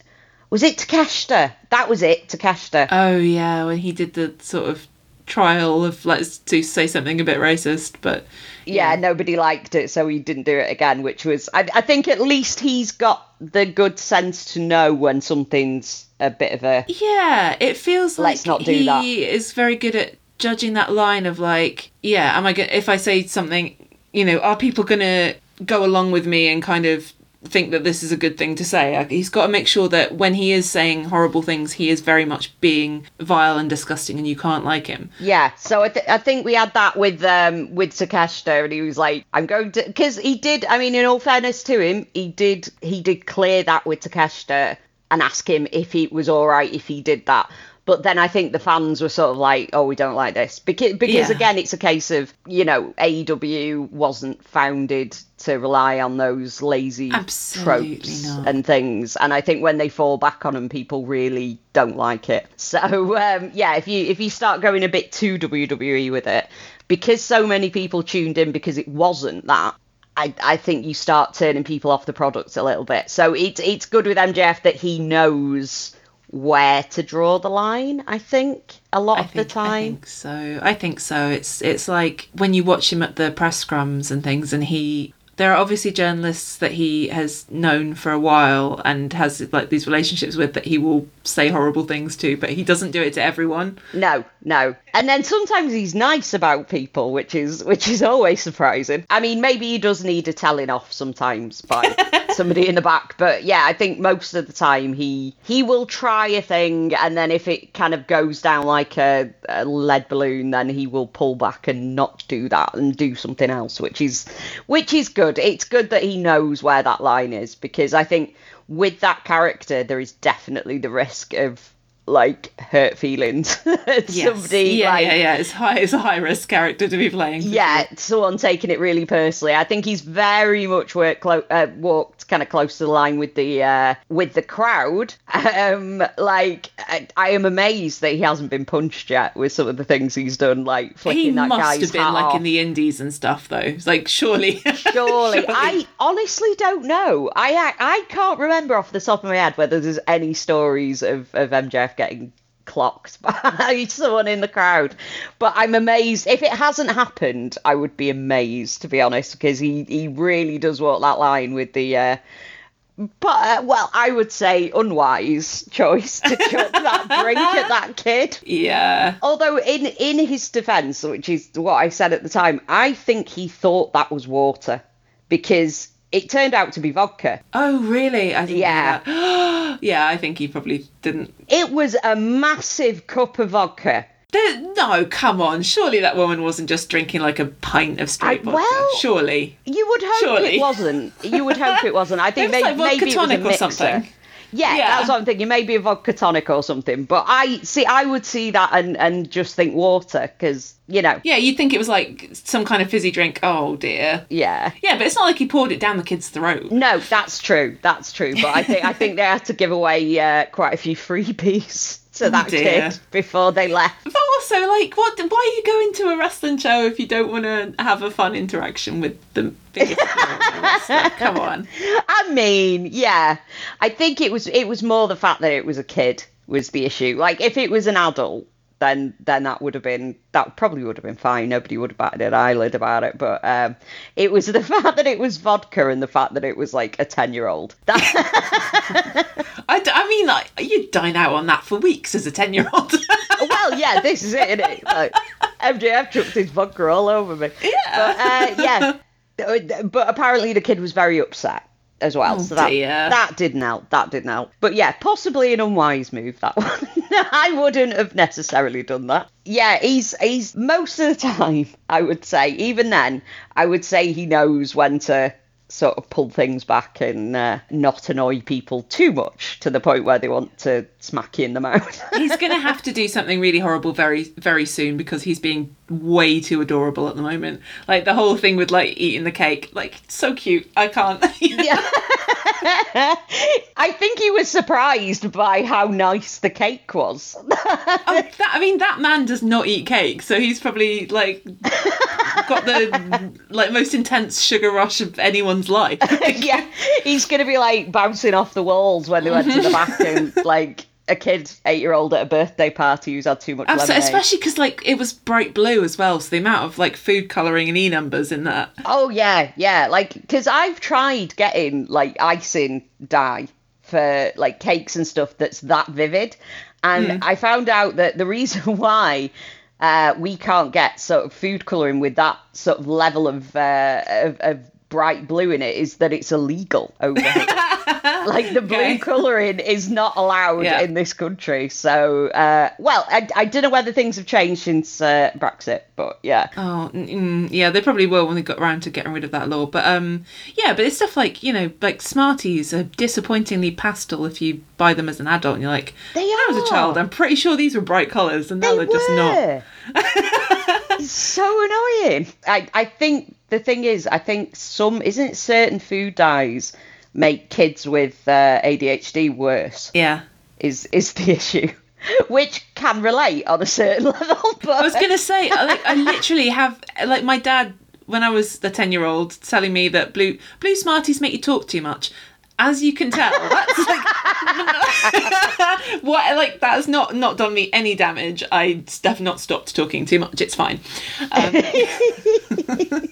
was it Takeshita? That was it, Takeshita. Oh yeah, when he did the sort of trial of let's to say something a bit racist, but yeah, nobody liked it, so he didn't do it again. Which was, I, I think, at least he's got the good sense to know when something's a bit of a Yeah, it feels Let's like not do he that. is very good at judging that line of like, yeah, am I going if I say something, you know, are people going to go along with me and kind of think that this is a good thing to say? He's got to make sure that when he is saying horrible things, he is very much being vile and disgusting, and you can't like him. Yeah, so I, th- I think we had that with um with Takeshita, and he was like, "I'm going to," because he did. I mean, in all fairness to him, he did he did clear that with Takeshita and ask him if he was all right if he did that. But then I think the fans were sort of like, "Oh, we don't like this," because because Yeah. again, it's a case of you know AEW wasn't founded to rely on those lazy Absolutely tropes not. and things and i think when they fall back on them people really don't like it so um, yeah if you if you start going a bit too wwe with it because so many people tuned in because it wasn't that I, I think you start turning people off the product a little bit so it's it's good with mjf that he knows where to draw the line i think a lot I of think, the I time think so. I think so. It's it's like when you watch him at the press scrums and things, and he. There are obviously journalists that he has known for a while and has like these relationships with that he will say horrible things to, but he doesn't do it to everyone. No, no. And then sometimes he's nice about people, which is which is always surprising. I mean, maybe he does need a telling off sometimes by somebody in the back, but yeah, I think most of the time he he will try a thing, and then if it kind of goes down like a, a lead balloon, then he will pull back and not do that and do something else, which is which is good. It's good that he knows where that line is because I think with that character there is definitely the risk of like hurt feelings. Yes. Somebody yeah, like yeah, yeah. It's high. It's a high risk character to be playing. yeah, someone taking it really personally. I think he's very much worked clo- uh, walked kind of close to the line with the uh, with the crowd. Um, like I, I am amazed that he hasn't been punched yet with some of the things he's done, like flicking He that must guy's have been like off. in the indies and stuff, though. It's like surely, Surely, I honestly don't know. I I can't remember off the top of my head whether there's any stories of, of MJF getting clocked by someone in the crowd. But I'm amazed. If it hasn't happened, I would be amazed to be honest, because he he really does walk that line with the. Uh, but uh, well, I would say unwise choice to chuck that drink at that kid. yeah. Although in in his defence, which is what I said at the time, I think he thought that was water because it turned out to be vodka. Oh, really? I didn't Yeah. yeah, I think he probably didn't. It was a massive cup of vodka. There, no, come on. Surely that woman wasn't just drinking like a pint of straight I- vodka. well- Surely. You would hope Surely. it wasn't. You would hope it wasn't. I think Maybe maybe, it's like maybe it was a tonic or mixer. something. Yeah, Yeah. that's what I'm thinking. Maybe a vodka tonic or something. But I see. I would see that and and just think water because you know. Yeah, you'd think it was like some kind of fizzy drink. Oh dear. Yeah. Yeah, but it's not like he poured it down the kid's throat. No, that's true. That's true. But I think I think they had to give away uh, quite a few freebies to oh, that Oh, dear. kid before they left. But also, like, what? Why are you going to a wrestling show if you don't want to have a fun interaction with the biggest? Come on. I mean, yeah. I think it was it was more the fact that it was a kid was the issue. Like if it was an adult, then then that would have been that probably would have been fine. Nobody would have batted an eyelid about it. But um, it was the fact that it was vodka and the fact that it was like a ten year old. I, d- I mean, like, you'd dine out on that for weeks as a 10 year old. well, yeah, this is it, isn't it? Like, MJF chucked his vodka all over me. Yeah. But, uh, yeah. But apparently the kid was very upset as well. Oh, so that, dear. that didn't help. That didn't help. But yeah, possibly an unwise move, that one. I wouldn't have necessarily done that. Yeah, he's he's most of the time, I would say, even then, I would say he knows when to sort of pull things back and uh, not annoy people too much to the point where they want to smack you in the mouth. he's going to have to do something really horrible very, very soon because he's being way too adorable at the moment. Like, the whole thing with, like, eating the cake. Like, so cute. I can't. Yeah. I think he was surprised by how nice the cake was. Oh, that, I mean, that man does not eat cake, so he's probably like got the like most intense sugar rush of anyone's life. yeah, he's going to be like bouncing off the walls when they went to the and like a kid, eight year old at a birthday party who's had too much Absolutely, lemonade. especially because like it was bright blue as well, so the amount of like food coloring and e numbers in that. Oh yeah, yeah. Like, because I've tried getting like icing dye for like cakes and stuff that's that vivid, and I found out that the reason why uh, we can't get sort of food coloring with that sort of level of uh, of, of bright blue in it is that it's illegal over here. like the blue Okay. colouring is not allowed Yeah. in this country. So, uh, well, I, I don't know whether things have changed since uh, Brexit, but yeah. Oh, mm, yeah, they probably will when they got around to getting rid of that law. But um, yeah, but it's stuff like you know, like Smarties are disappointingly pastel if you buy them as an adult, and you're like, They when I was a child, I'm pretty sure these were bright colours, and now They they're just not. it's so annoying. I, I think the thing is, I think some isn't certain food dyes make kids with uh, ADHD worse. Yeah. Is is the issue, which can relate on a certain level. But I was gonna say, I- like, I literally have like my dad when I was the ten year old telling me that blue blue Smarties make you talk too much. As you can tell, that's like what like that has not not done me any damage. I have not stopped talking too much. It's fine. Um,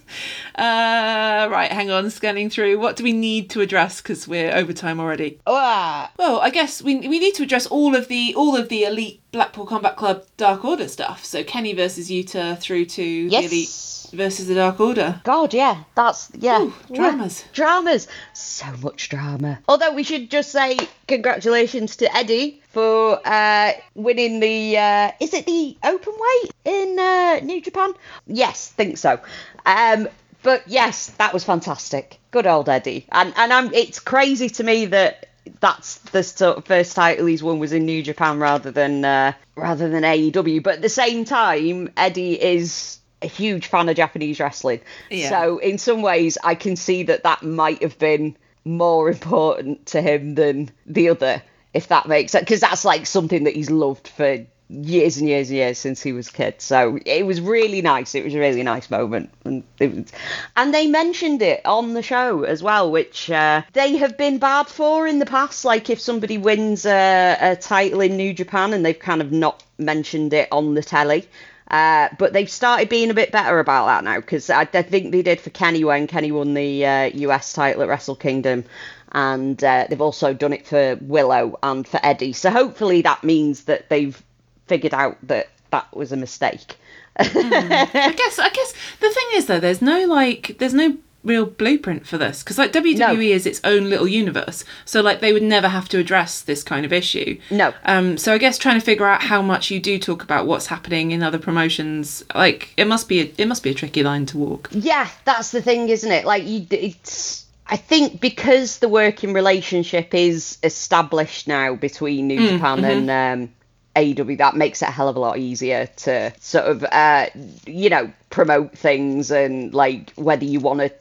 uh, right, hang on, scanning through. What do we need to address? Because we're over time already. Ah, Well, I guess we we need to address all of the all of the elite Blackpool Combat Club Dark Order stuff. So Kenny versus Yuta through to the elite versus the Dark Order. God, yeah, that's yeah. Ooh, dramas. Yeah, dramas. So much drama. Although we should just say congratulations to Eddie for uh, winning the. Uh, is it the open weight in uh, New Japan? Yes, think so. Um, but yes, that was fantastic. Good old Eddie. And and I'm. It's crazy to me that that's the sort of first title he's won was in New Japan rather than uh, rather than AEW. But at the same time, Eddie is a huge fan of Japanese wrestling. Yeah. So in some ways, I can see that that might have been more important to him than the other, if that makes sense. Because that's like something that he's loved for years and years and years since he was a kid. So it was really nice. It was a really nice moment, and was, and they mentioned it on the show as well, which uh, they have been bad for in the past. Like if somebody wins a, a title in New Japan and they've kind of not mentioned it on the telly. Uh, but they've started being a bit better about that now because I, I think they did for Kenny when Kenny won the uh, US title at Wrestle Kingdom, and uh, they've also done it for Willow and for Eddie. So hopefully that means that they've figured out that that was a mistake. I guess I guess the thing is though, there's no like there's no real blueprint for this because like WWE No. is its own little universe, so like they would never have to address this kind of issue. No. Um. So I guess trying to figure out how much you do talk about what's happening in other promotions, like it must be a, it must be a tricky line to walk. Yeah, that's the thing, isn't it? Like you, it's. I think because the working relationship is established now between New Japan and um, AEW, that makes it a hell of a lot easier to sort of, uh, you know, promote things and like whether you want to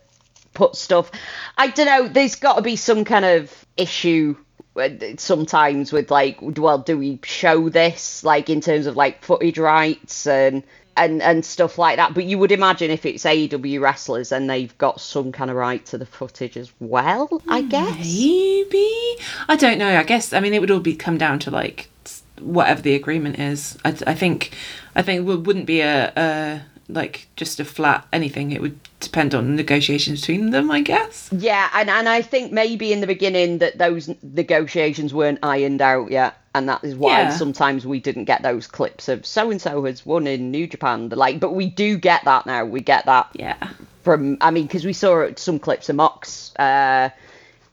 put stuff. I don't know. There's got to be some kind of issue sometimes with like, well, do we show this like in terms of like footage rights and and and stuff like that? But you would imagine if it's AEW wrestlers, and they've got some kind of right to the footage as well. I guess. Maybe I don't know. I guess I mean it would all be come down to like whatever the agreement is. I, I think I think it wouldn't be a, a like just a flat anything. It would depend on negotiations between them. I guess. Yeah, and, and I think maybe in the beginning that those negotiations weren't ironed out yet, and that is why Yeah. sometimes we didn't get those clips of so and so has won in New Japan. Like, but we do get that now. We get that Yeah. from. I mean, because we saw some clips of Mox uh,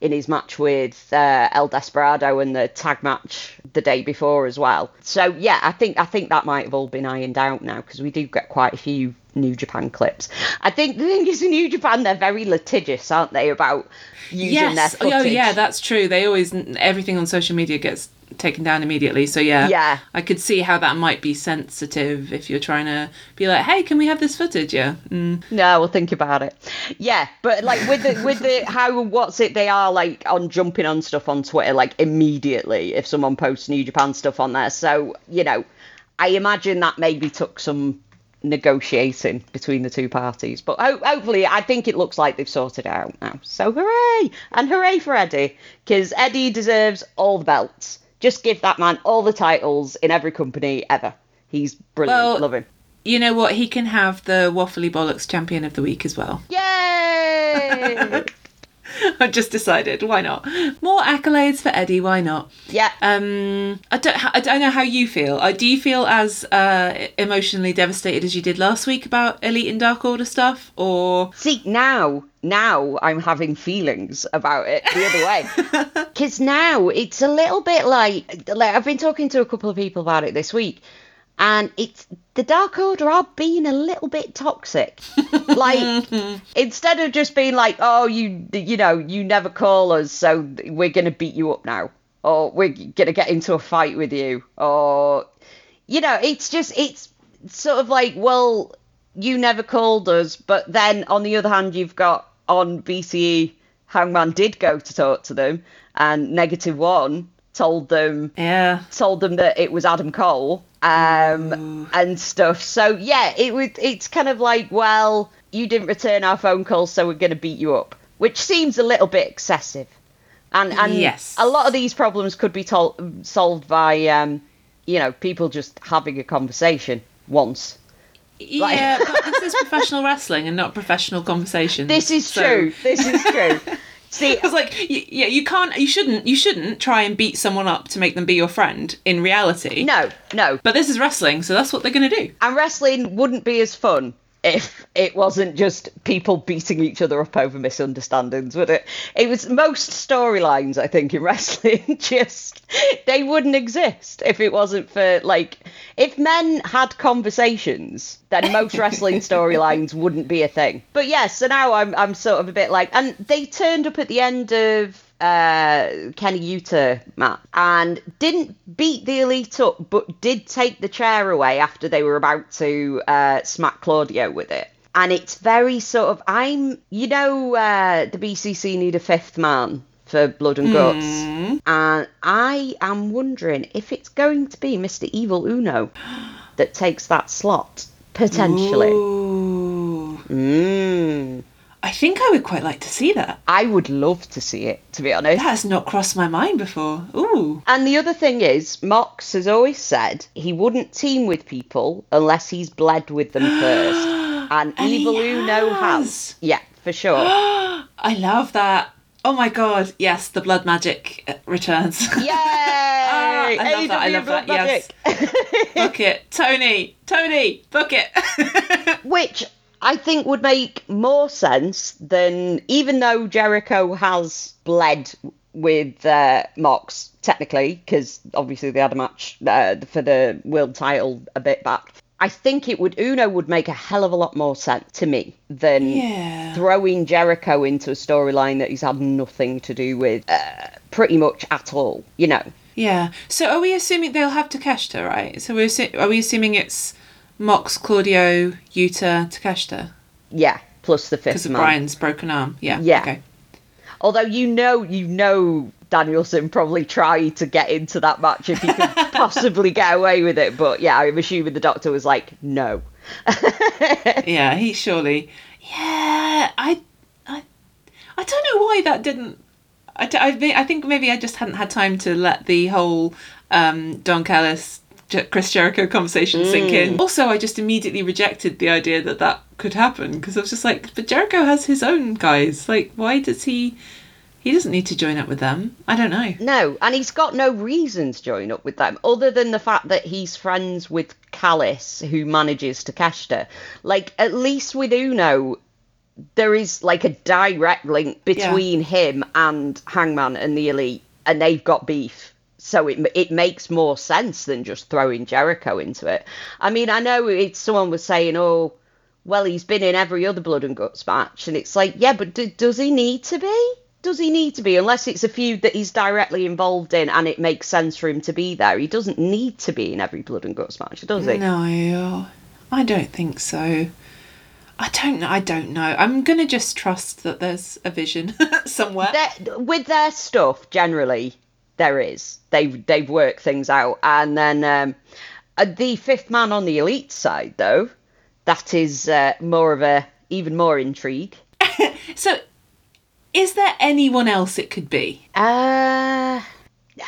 in his match with uh, El Desperado and the tag match the day before as well. So yeah, I think I think that might have all been ironed out now because we do get quite a few New Japan clips. I think the thing is in New Japan they're very litigious, aren't they, about using their Yes. footage? Oh yeah, that's true. They always everything on social media gets taken down immediately. So yeah. Yeah. I could see how that might be sensitive if you're trying to be like, hey, can we have this footage? Yeah. Mm. No, we'll think about it. Yeah, but like with the with the how what's it they are like on jumping on stuff on Twitter like immediately if someone posts New Japan stuff on there. So you know, I imagine that maybe took some negotiating between the two parties. But ho- hopefully, I think it looks like they've sorted it out now. So hooray! And hooray for Eddie because Eddie deserves all the belts. Just give that man all the titles in every company ever. He's brilliant. Well- Love him. You know what? He can have the Waffly Bollox Champion of the Week as well. Yay! I've just decided. Why not? More accolades for Eddie. Why not? yeah. Um, I don't. I don't know how you feel. Uh, do you feel as uh, emotionally devastated as you did last week about Elite and Dark Order stuff, or See, now, now I'm having feelings about it the other way. Because now it's a little bit like, like, I've been talking to a couple of people about it this week, and it's the Dark Order are being a little bit toxic. like, instead of just being like, oh, you, you know, you never call us, so we're going to beat you up now, or we're going to get into a fight with you, or, you know, it's just, it's sort of like, well, you never called us, but then on the other hand, you've got on BTE, Hangman did go to talk to them, and Negative One told them yeah? told them that it was Adam Cole um, and stuff. So yeah, it was. It's kind of like, well, you didn't return our phone calls, so we're going to beat you up, which seems a little bit excessive. And and Yes. a lot of these problems could be tol- solved by, um, you know, people just having a conversation once. Yeah, but this is professional wrestling and not professional conversations. This is so- true. This is true. See, It's like, y- yeah, you can't, you shouldn't, you shouldn't try and beat someone up to make them be your friend in reality. no, no. But this is wrestling, so that's what they're going to do. And wrestling wouldn't be as fun if it wasn't just people beating each other up over misunderstandings, would it? It was most storylines, I think, in wrestling just they wouldn't exist if it wasn't for like if men had conversations, then most wrestling storylines wouldn't be a thing. But yeah, so now I'm I'm sort of a bit like and they turned up at the end of uh, Kenny Yuta match and didn't beat the Elite up, but did take the chair away after they were about to uh, smack Claudio with it. And it's very sort of, I'm, you know, uh, the BCC need a fifth man for Blood and Guts. And I am wondering if it's going to be Mr. Evil Uno that takes that slot, potentially. Ooh. Mm. I think I would quite like to see that. I would love to see it, to be honest. That has not crossed my mind before. Ooh. And the other thing is, Mox has always said he wouldn't team with people unless he's bled with them first. And, And he Evil Uno has. Yeah, for sure. I love that. Oh my god, yes, the blood magic uh, returns. Yay! I love that, I love that, Magic. book it. Tony, Tony, book it. Which I think would make more sense than, even though Jericho has bled with uh, Mox, technically, because obviously they had a match uh, for the world title a bit back. I think it would Uno would make a hell of a lot more sense to me than Yeah. throwing Jericho into a storyline that he's had nothing to do with, uh, pretty much at all. You know, yeah. So are we assuming they'll have Takeshita, right? So we're assu- are we assuming it's Mox, Claudio, Yuta, Takeshita? yeah. Plus the fifth Because of man. Brian's broken arm. Yeah. Yeah. Okay. Although you know, you know, Danielson probably tried to get into that match if he could possibly get away with it. But yeah, I'm assuming the doctor was like, no. yeah, he surely. Yeah, I, I, I don't know why that didn't. I, I, I think maybe I just hadn't had time to let the whole um, Don Callis, Chris Jericho conversation sink mm. in. Also, I just immediately rejected the idea that that could happen because I was just like, but Jericho has his own guys. Like, why does he? He doesn't need to join up with them. I don't know. No, and he's got no reason to join up with them other than the fact that he's friends with Callis, who manages Takeshita. Like, at least with Uno, there is like a direct link between him and Hangman and the Elite, and they've got beef. So it it makes more sense than just throwing Jericho into it. I mean, I know it's someone was saying, "Oh, well, he's been in every other Blood and Guts match," and it's like, yeah, but d- does he need to be? Does he need to be? Unless it's a feud that he's directly involved in and it makes sense for him to be there, he doesn't need to be in every Blood and Guts match, does he? No, I don't think so. I don't know. I don't know. I'm gonna just trust that there's a vision somewhere. There- with their stuff generally there is. They've they've worked things out. And then um uh, the fifth man on the elite side though that is uh, more of a even more intrigue. So, is there anyone else it could be? uh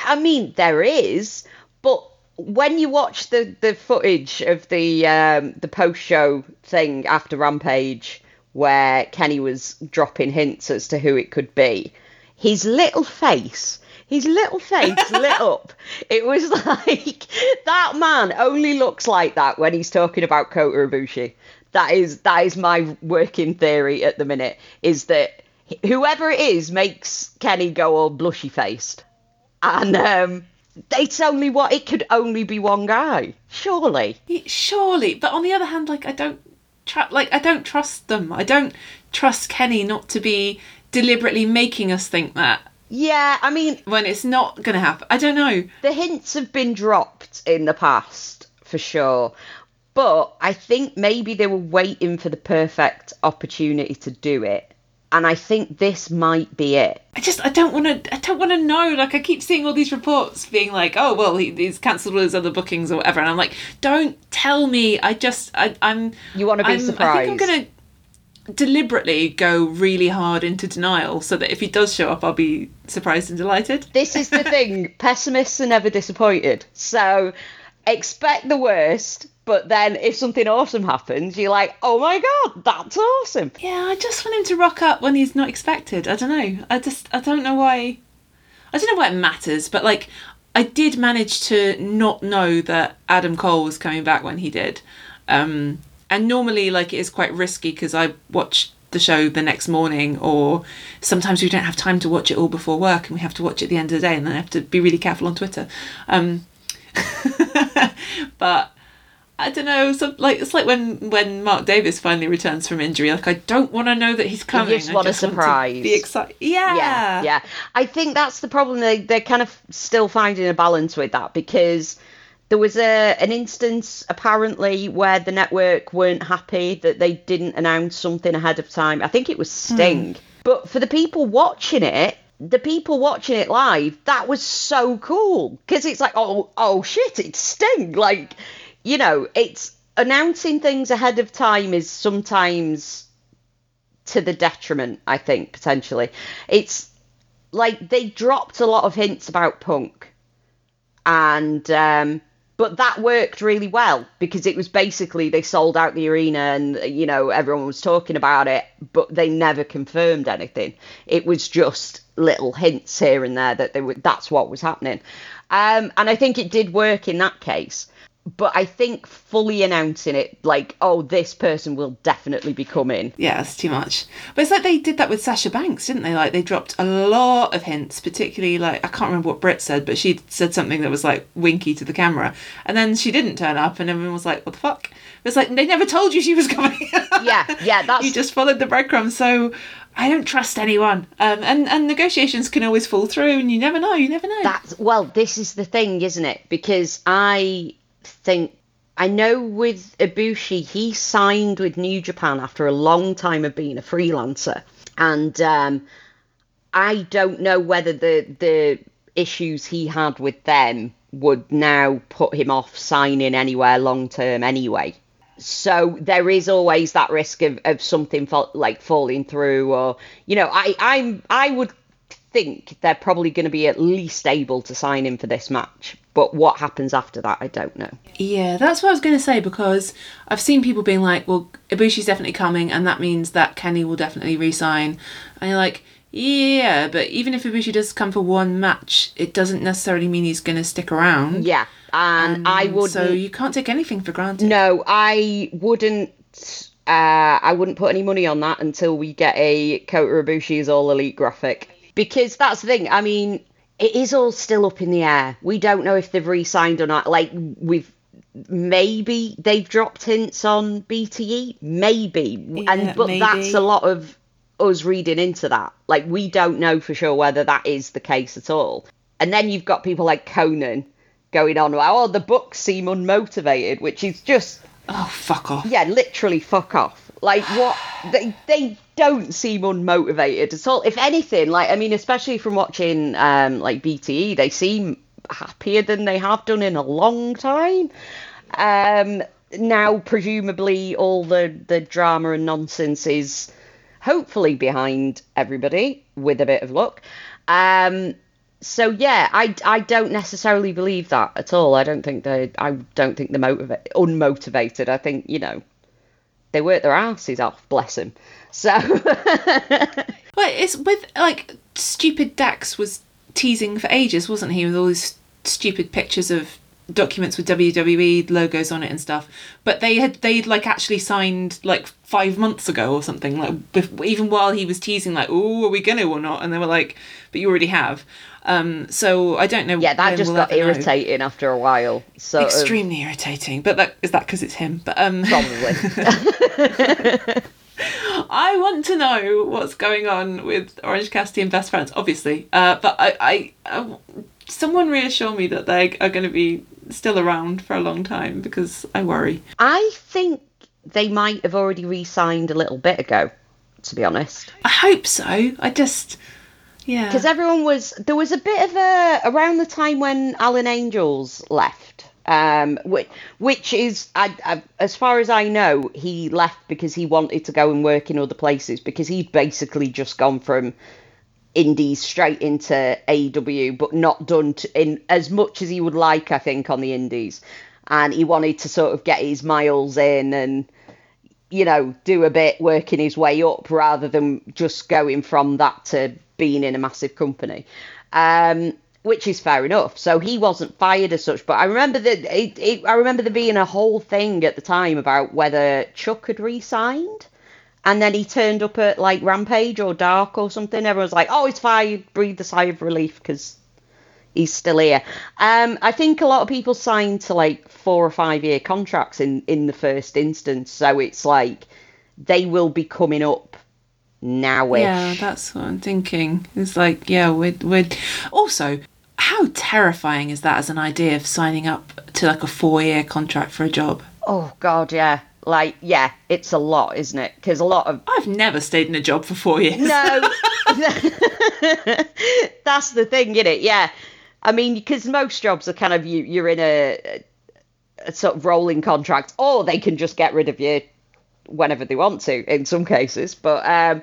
i mean there is but when you watch the the footage of the um the post show thing after rampage where kenny was dropping hints as to who it could be his little face his little face lit up. It was like that man only looks like that when he's talking about Kota Ibushi. That is that is my working theory at the minute. Is that whoever it is makes Kenny go all blushy faced, and um, it's only what it could only be one guy. Surely, Surely, but on the other hand, like I don't, tr- like I don't trust them. I don't trust Kenny not to be deliberately making us think that yeah. I mean, when it's not gonna happen. I don't know. the hints have been dropped in the past for sure but i think maybe they were waiting for the perfect opportunity to do it and i think this might be it I just I don't want to I don't want to know. Like I keep seeing all these reports being like, oh well, he, he's cancelled all his other bookings or whatever, and I'm like, don't tell me. I just I, I'm You wanna be I'm- I think I'm surprised. gonna deliberately go really hard into denial so that if he does show up, I'll be surprised and delighted. this is the thing pessimists are never disappointed so expect the worst but then if something awesome happens you're like oh my god that's awesome Yeah, I just want him to rock up when he's not expected. I don't know. I just I don't know why. I don't know why it matters, but like I did manage to not know that Adam Cole was coming back when he did. Um, and normally, like it is quite risky because I watch the show the next morning, or sometimes we don't have time to watch it all before work, and we have to watch it at the end of the day, and then I have to be really careful on Twitter. Um, but I don't know. Some, like it's like when when Mark Davis finally returns from injury. Like I don't want to know that he's coming. just I want a want to surprise. be excited. Yeah. yeah, yeah. I think that's the problem. They they're kind of still finding a balance with that because there was a an instance apparently where the network weren't happy that they didn't announce something ahead of time. I think it was Sting. But for the people watching it, the people watching it live, that was so cool because it's like, oh, oh shit, it's Sting. Like, you know, it's announcing things ahead of time is sometimes to the detriment, I think, potentially. It's like they dropped a lot of hints about punk and um but that worked really well because it was basically they sold out the arena and you know everyone was talking about it but they never confirmed anything. It was just little hints here and there that they were that's what was happening. Um and i think it did work in that case but i think fully announcing it like oh this person will definitely be coming Yeah, it's too much. But it's like they did that with Sasha Banks, didn't they? Like they dropped a lot of hints, particularly like I can't remember what Britt said, but she said something that was like winky to the camera, and then she didn't turn up, and everyone was like, "What the fuck?" It's like they never told you she was coming. yeah yeah that's you just followed the breadcrumbs. So I don't trust anyone. Um, and and negotiations can always fall through, and you never know. You never know. That's well, this is the thing, isn't it? Because I think I know with Ibushi, he signed with New Japan after a long time of being a freelancer, and um, I don't know whether the the issues he had with them would now put him off signing anywhere long term anyway. So there is always that risk of, of something fall, like falling through, or you know, I I'm I would think they're probably going to be at least able to sign him for this match. But what happens after that, I don't know. Yeah, that's what I was going to say because I've seen people being like, well, Ibushi's definitely coming, and that means that Kenny will definitely resign. And you're like, yeah, but even if Ibushi does come for one match, it doesn't necessarily mean he's going to stick around. Yeah, and I would. So you can't take anything for granted. No, I wouldn't. Uh, I wouldn't put any money on that until we get a Kota Ibushi's All Elite graphic. Because that's the thing. I mean, it is all still up in the air. We don't know if they've re-signed or not. Like we've maybe they've dropped hints on BTE, maybe, Yeah, and but maybe. that's a lot of us reading into that. Like we don't know for sure whether that is the case at all. And then you've got people like Konnan going on about, oh, the books seem unmotivated, which is just Oh, fuck off. yeah, literally fuck off. Like what they they don't seem unmotivated at all. If anything, like I mean, especially from watching um like BTE, they seem happier than they have done in a long time. Um now presumably all the the drama and nonsense is hopefully behind everybody with a bit of luck. Um so yeah, I, I don't necessarily believe that at all. I don't think they I don't think they're motiva- unmotivated. I think you know they work their asses off, bless them. So Well, it's with like stupid Dax was teasing for ages, wasn't he? With all these stupid pictures of documents with WWE logos on it and stuff. But they had they'd like actually signed like five months ago or something. Like even while he was teasing, like, "Oh, are we gonna or not?" And they were like, "But you already have." Um, so I don't know. yeah, that just we'll got ever know. irritating after a while. So Extremely irritating. But that is that because it's him. But um, probably. I want to know what's going on with Orange Cassidy and Best Friends, obviously. Uh, but I, I, I, someone reassure me that they are going to be still around for a long time because I worry. I think they might have already re-signed a little bit ago, to be honest. I hope so. I just, yeah. because everyone was there was a bit of a around the time when Alan Angels left um which, which is I, I, as far as I know he left because he wanted to go and work in other places because he'd basically just gone from indies straight into AEW but not done to, in as much as he would like I think on the indies and he wanted to sort of get his miles in and you know, do a bit working his way up rather than just going from that to being in a massive company, um, which is fair enough. So he wasn't fired as such, but I remember that it, it, I remember there being a whole thing at the time about whether Chuck had re-signed, and then he turned up at like Rampage or Dark or something. Everyone's like, "Oh, it's fine." Breathe a sigh of relief because he's still here. Um, I think a lot of people signed to like four or five year contracts in in the first instance, so it's like they will be coming up now. Yeah, that's what I'm thinking. It's like, yeah, we're we're also. How terrifying is that as an idea of signing up to like a four year contract for a job? Oh God, yeah. Like, yeah, it's a lot, isn't it? Because a lot of I've never stayed in a job for four years. no, that's the thing, isn't it? Yeah, I mean, because most jobs are kind of you, you're in a, a sort of rolling contract, or they can just get rid of you whenever they want to. In some cases, but um,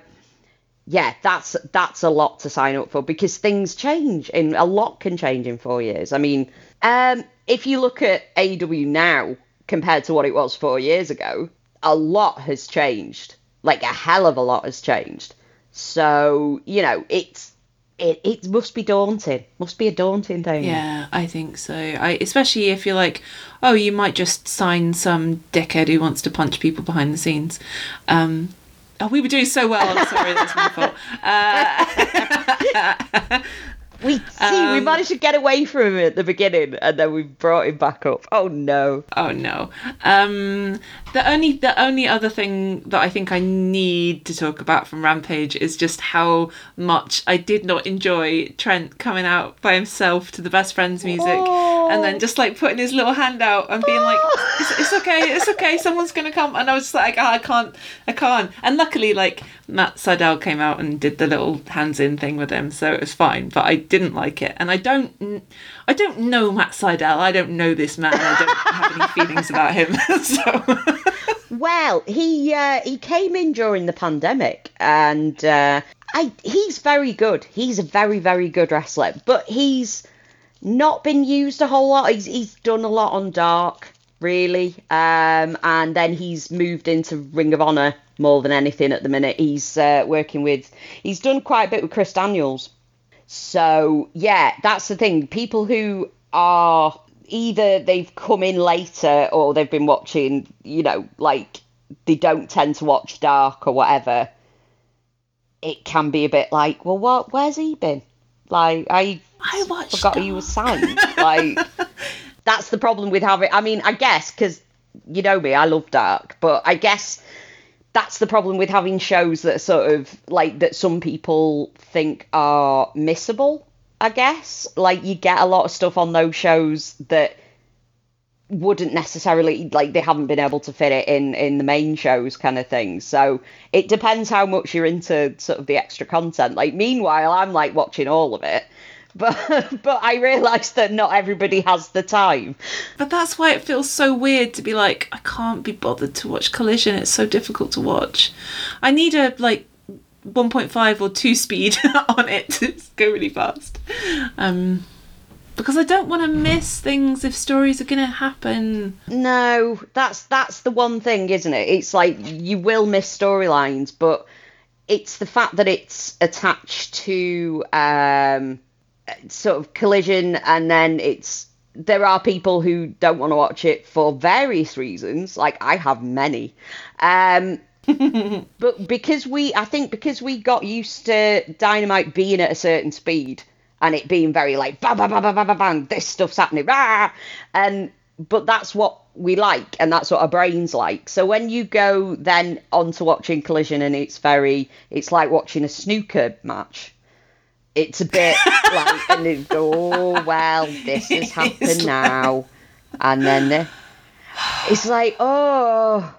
yeah, that's that's a lot to sign up for because things change, and a lot can change in four years. I mean, um, if you look at AW now compared to what it was four years ago, a lot has changed. Like a hell of a lot has changed. So you know, it's it, it must be daunting. Must be a daunting thing. Yeah, I think so. I especially if you're like, oh, you might just sign some dickhead who wants to punch people behind the scenes. Um, oh, we were doing so well. I'm sorry, that's my fault. Uh, We see, we Um, managed to get away from him at the beginning, and then we brought him back up. Oh no! oh no. Um, the only the only other thing that I think I need to talk about from Rampage is just how much I did not enjoy Trent coming out by himself to the best friends music and then just like putting his little hand out and being like, ah. it's, it's okay, it's okay, someone's gonna come. And I was like, oh, I can't, I can't. And luckily, like Matt Sydal came out and did the little hands in thing with him, so it was fine. But I didn't like it, and I don't, I don't know Matt Sydal. I don't know this man. I don't have any feelings about him. so. Well, he uh, he came in during the pandemic, and uh, I he's very good. He's a very very good wrestler, but he's not been used a whole lot. He's he's done a lot on Dark, really, um, and then he's moved into Ring of Honor more than anything at the minute. He's uh, working with he's done quite a bit with Chris Daniels. So yeah, that's the thing. People who are either they've come in later or they've been watching, you know, like they don't tend to watch Dark or whatever. It can be a bit like, well, what? Where's he been? Like, I I watched. forgot he was signed. like, that's the problem with having. I mean, I guess because you know me, I love Dark, but I guess that's the problem with having shows that sort of like that some people think are missable. I guess. Like you get a lot of stuff on those shows that wouldn't necessarily like they haven't been able to fit it in in the main shows kind of thing. So it depends how much you're into sort of the extra content. Like meanwhile i'm like watching all of it but but i realize that not everybody has the time But that's why it feels so weird to be like, I can't be bothered to watch Collision. It's so difficult to watch. I need a like 1.5 or 2 speed on it to go really fast. Um, because I don't want to miss things if stories are going to happen. No, that's that's the one thing, isn't it? It's like you will miss storylines, but it's the fact that it's attached to um, sort of collision, and then it's there are people who don't want to watch it for various reasons. Like I have many, um, but because we, I think because we got used to Dynamite being at a certain speed and it being very like bang bang bang bang bang bang, bang this stuff's happening, rah! and but that's what we like and that's what our brains like. So when you go then onto watching Collision and it's very, it's like watching a snooker match. It's a bit like, and it, oh well, this has happened now, and then the, it's like, oh,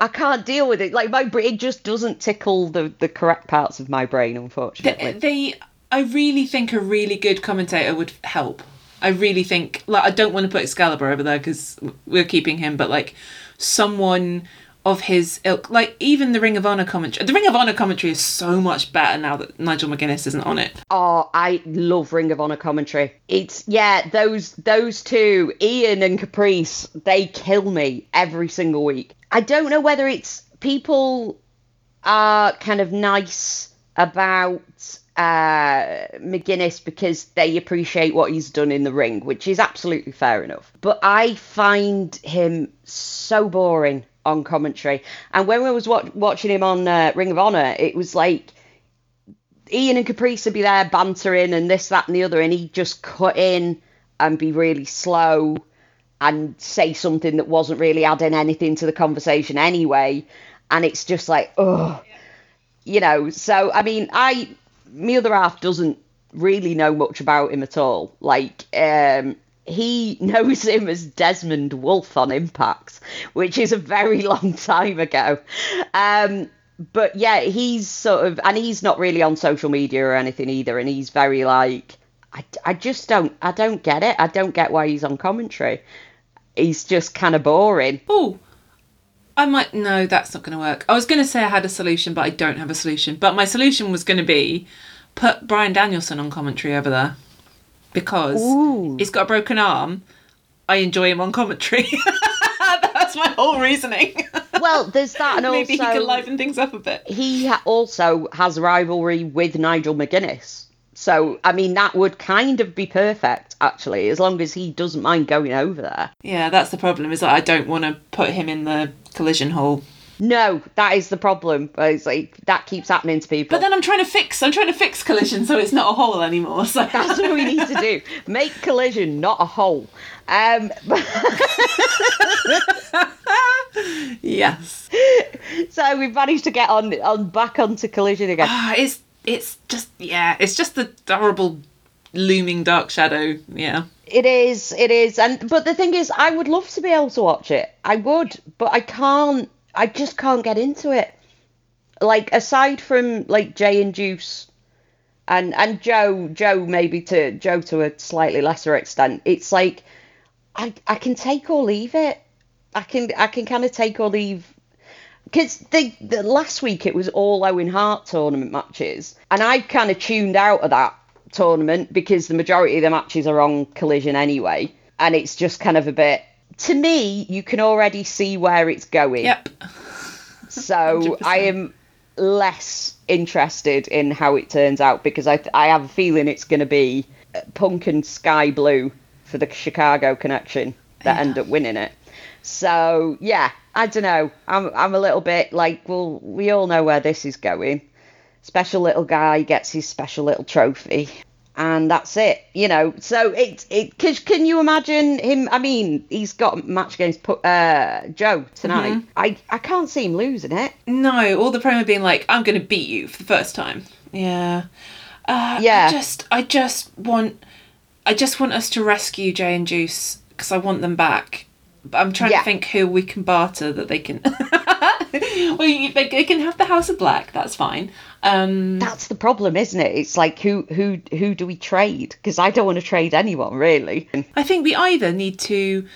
I can't deal with it. Like my brain it just doesn't tickle the the correct parts of my brain, unfortunately. They, I really think a really good commentator would help. I really think, like, I don't want to put Excalibur over there because we're keeping him, but like someone of his ilk, like even the Ring of Honor commentary. The Ring of Honor commentary is so much better now that Nigel McGuinness isn't on it. Oh, I love Ring of Honor commentary. It's yeah, those those two, Ian and Caprice, they kill me every single week. I don't know whether it's people are kind of nice about uh, McGuinness because they appreciate what he's done in the ring, which is absolutely fair enough. But I find him so boring on commentary. And when I was wa- watching him on uh, Ring of Honor, it was like Ian and Caprice would be there bantering and this, that, and the other, and he'd just cut in and be really slow and say something that wasn't really adding anything to the conversation anyway. And it's just like, oh, you know. So I mean, I my other half doesn't really know much about him at all. Like, um, he knows him as Desmond Wolfe on Impact, which is a very long time ago. Um, but yeah, he's sort of, and he's not really on social media or anything either, and he's very like, I, I just don't, I don't get it. I don't get why he's on commentary. He's just kind of boring. Oh, I might. No, that's not going to work. I was going to say I had a solution, but I don't have a solution. But my solution was going to be put Bryan Danielson on commentary over there because Ooh. he's got a broken arm. I enjoy him on commentary. That's my whole reasoning. Well, there's that, and Maybe also he can liven things up a bit. he also has rivalry with Nigel McGuinness. So, I mean, that would kind of be perfect, actually, as long as he doesn't mind going over there. Yeah, that's the problem. Is that I don't want to put him in the collision hole. No, that is the problem. It's like that keeps happening to people. But then I'm trying to fix. I'm trying to fix collision so it's not a hole anymore. So That's what we need to do. Make collision, not a hole. Um, yes. so we've managed to get on on back onto collision again. Ah, it's it's just yeah, it's just the horrible looming dark shadow. Yeah. It is, it is, and but the thing is, I would love to be able to watch it. I would, but I can't. I just can't get into it. Like aside from like Jay and Juice, and and Joe, Joe maybe to Joe to a slightly lesser extent. It's like I I can take or leave it. I can I can kind of take or leave because the, the last week it was all Owen Hart tournament matches, and I kind of tuned out of that tournament because the majority of the matches are on Collision anyway, and it's just kind of a bit. To me, you can already see where it's going. Yep. So 100%. I am less interested in how it turns out because I I have a feeling it's going to be uh, Punk and Skye Blue for the Chicago connection that Yeah. end up winning it. So yeah, I don't know. I'm I'm a little bit like, well, we all know where this is going. Special little guy gets his special little trophy. And that's it, you know. So it it cause can you imagine him? I mean, he's got a match against uh, Joe tonight. Mm-hmm. I I can't see him losing it. No, all the promo being like, "I'm going to beat you for the first time." Yeah. Uh, Yeah. I just, I just want, I just want us to rescue Jay and Juice because I want them back. But I'm trying Yeah. to think who we can barter that they can. well, you, they, they can have the House of Black. That's fine. Um, That's the problem, isn't it? It's like who who who do we trade? Because I don't want to trade anyone really. I think we either need to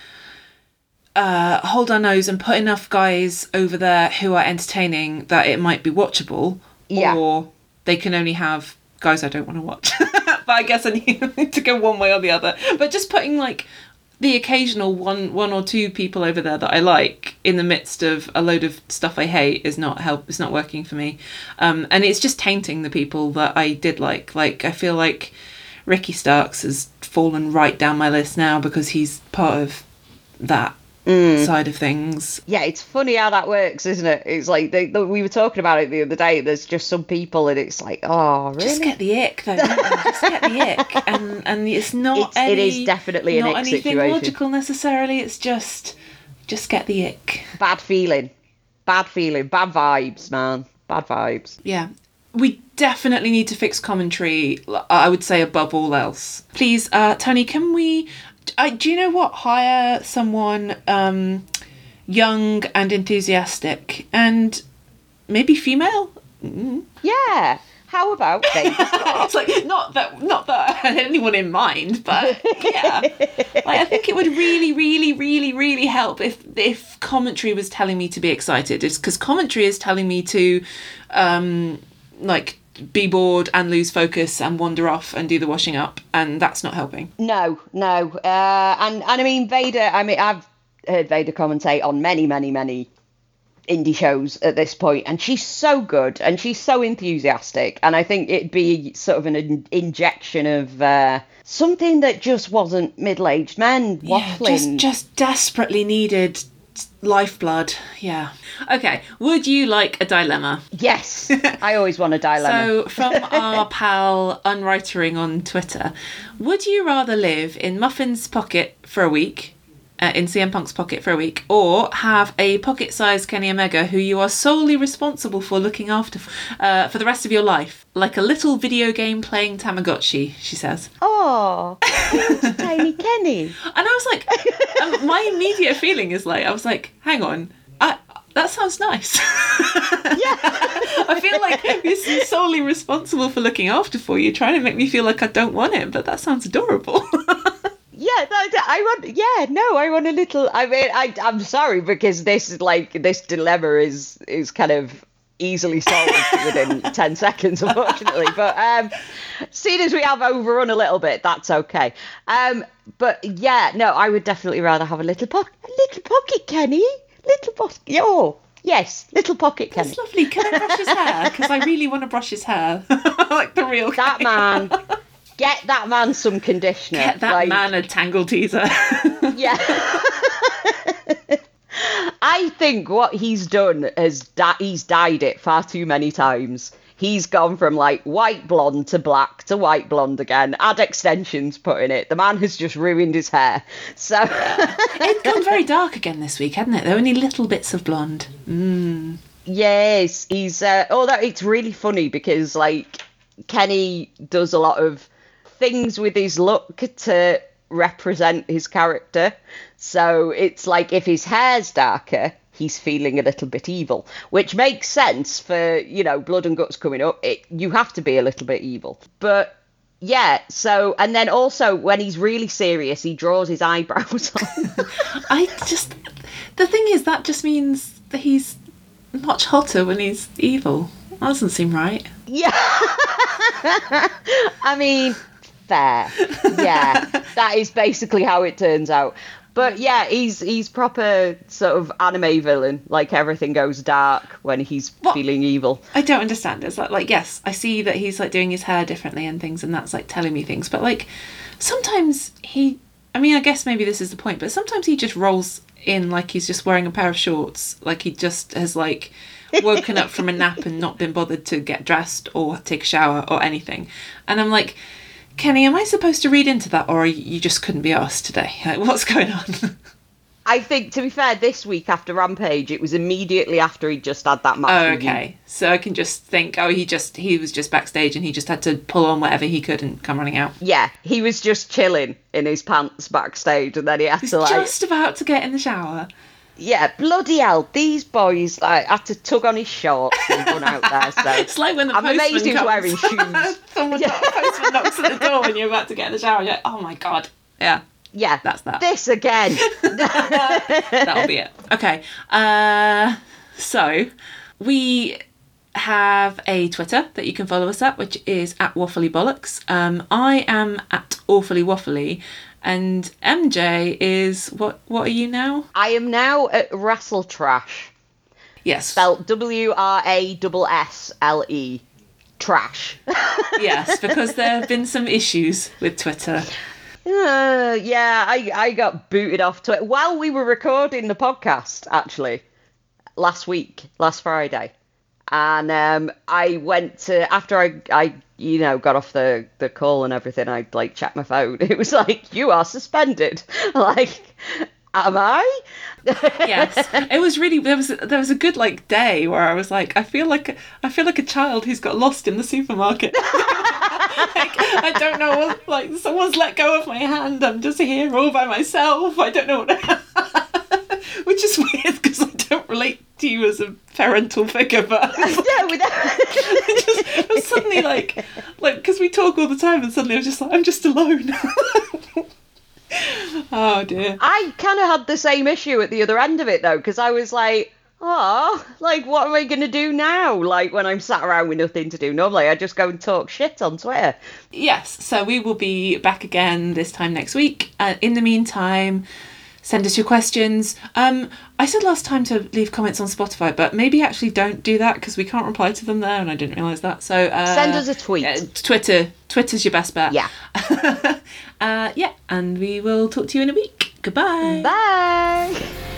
uh, hold our nose and put enough guys over there who are entertaining that it might be watchable, Yeah. or they can only have guys I don't want to watch. but I guess I need to go one way or the other. But just putting like the occasional one one or two people over there that I like in the midst of a load of stuff I hate is not help it's not working for me. Um, and it's just tainting the people that I did like. Like I feel like Ricky Starks has fallen right down my list now because he's part of that side of things. Yeah, it's funny how that works, isn't it? It's like they, they- we were talking about it the other day. There's just some people, and it's like, oh, really? Just get the ick, though. don't? Just get the ick, and and it's not. It's- any, is definitely an not ick anything situation. logical necessarily. It's just, just get the ick. bad feeling, bad feeling, bad vibes, man, bad vibes. Yeah. We definitely need to fix commentary, I would say, above all else. Please, uh, Tony, can we. I, do you know what? Hire someone um, young and enthusiastic and maybe female? Yeah. How about they? it's like not that not that I had anyone in mind, but yeah, like, I think it would really, really, really, really help if if commentary was telling me to be excited. It's because commentary is telling me to, um, like be bored and lose focus and wander off and do the washing up, and that's not helping. No, no. Uh, and and I mean Vader. I mean I've heard Vader commentate on many, many, many indie shows at this point, and she's so good and she's so enthusiastic. And I think it'd be sort of an in- injection of uh, something that just wasn't middle-aged men waffling Yeah, just just desperately needed lifeblood. Yeah. Okay. Would you like a dilemma? Yes, I always want a dilemma. So, from our pal Unwritering on Twitter, would you rather live in Muffin's pocket for a week, uh, in CM Punk's pocket for a week, or have a pocket sized Kenny Omega who you are solely responsible for looking after uh, for the rest of your life? Like a little video game playing Tamagotchi, she says. oh, tiny Kenny. And I was like, um, my immediate feeling is like, I was like, hang on, I, that sounds nice. Yeah. I feel like this is solely responsible for looking after for you, trying to make me feel like I don't want it, but that sounds adorable. Yeah, that, I want. Yeah, no, I want a little. I mean, I, I'm sorry because this is like this dilemma is is kind of easily solved within ten seconds, unfortunately. But um, seeing as we have overrun a little bit, that's okay. Um, but yeah, no, I would definitely rather have a little pocket, A little pocket Kenny, little pocket. Oh, yes, little pocket Kenny. It's lovely. Can I brush his hair? Because I really want to brush his hair, like the real That Kenny. man, get that man some conditioner. Get that like- man a Tangle Teezer. Yeah. I think what he's done is that he's dyed it far too many times. He's gone from like white blonde to black to white blonde again. Add extensions put in it. The man has just ruined his hair. So it's gone very dark again this week, hasn't it? There are only little bits of blonde. yes, he's. Uh, oh, that it's really funny because like Kenny does a lot of things with his look to represent his character. So it's like if his hair's darker, he's feeling a little bit evil, which makes sense for you know blood and guts coming up. It you have to be a little bit evil, but. Yeah, so and then also when he's really serious, he draws his eyebrows on. I just. The thing is, that just means that he's much hotter when he's evil. That doesn't seem right. Yeah. I mean, fair. Yeah. that is basically how it turns out. But yeah, he's he's proper sort of anime villain. Like everything goes dark when he's What? feeling evil. I don't understand. It's like, like, yes, I see that he's like doing his hair differently and things, and that's like telling me things. But like, sometimes he, I mean, I guess maybe this is the point, but sometimes he just rolls in like he's just wearing a pair of shorts, like he just has like woken up from a nap and not been bothered to get dressed or take a shower or anything. And I'm like, Kenny, am I supposed to read into that, or you just couldn't be asked today? Like, what's going on? I think, to be fair, this week after Rampage, it was immediately after he just had that match. Oh, okay. So I can just think, oh, he just he was just backstage and he just had to pull on whatever he could and come running out. Yeah, he was just chilling in his pants backstage, and then he had He's to like, just about to get in the shower. Yeah, bloody hell, these boys like had to tug on his shorts and run out there. So It's like when the I'm postman amazed he's comes. wearing shoes. Someone the postman knocks at the door when you're about to get in the shower. You're like, oh my god. Yeah, yeah, That's that. This again. that'll be it. Okay. Uh, so we have a Twitter that you can follow us at, which is at Waffly Bollox. Um, I am at Awfully Waffly, and MJ is what? What are you now? I am now at Wrassle Trash, Yes. spelled W R A S S L E. Trash. yes, because there have been some issues with Twitter. Uh, yeah, I, I got booted off Twitter while we were recording the podcast, actually, last week, last Friday. And um, I went to, after I, I, you know, got off the, the call and everything, I like checked my phone. It was like, you are suspended. Like, am I? yes it was really there was there was a good like day where i was like i feel like i feel like a child who's got lost in the supermarket like, i don't know like someone's let go of my hand i'm just here all by myself i don't know what which is weird because i don't relate you as a parental figure but no, without... Just I was suddenly like like because we talk all the time and suddenly i was just like i'm just alone oh dear I kind of had the same issue at the other end of it though, because I was like, oh, like what am I gonna do now? Like when I'm sat around with nothing to do. Normally I just go and talk shit on Twitter. Yes, so we will be back again this time next week. Uh, in the meantime, send us your questions. Um, I said last time to leave comments on Spotify, but maybe actually don't do that because we can't reply to them there, and I didn't realise that. So uh, Send us a tweet. uh, Twitter. Twitter's your best bet. Yeah. uh, yeah, and we will talk to you in a week. Goodbye. Bye.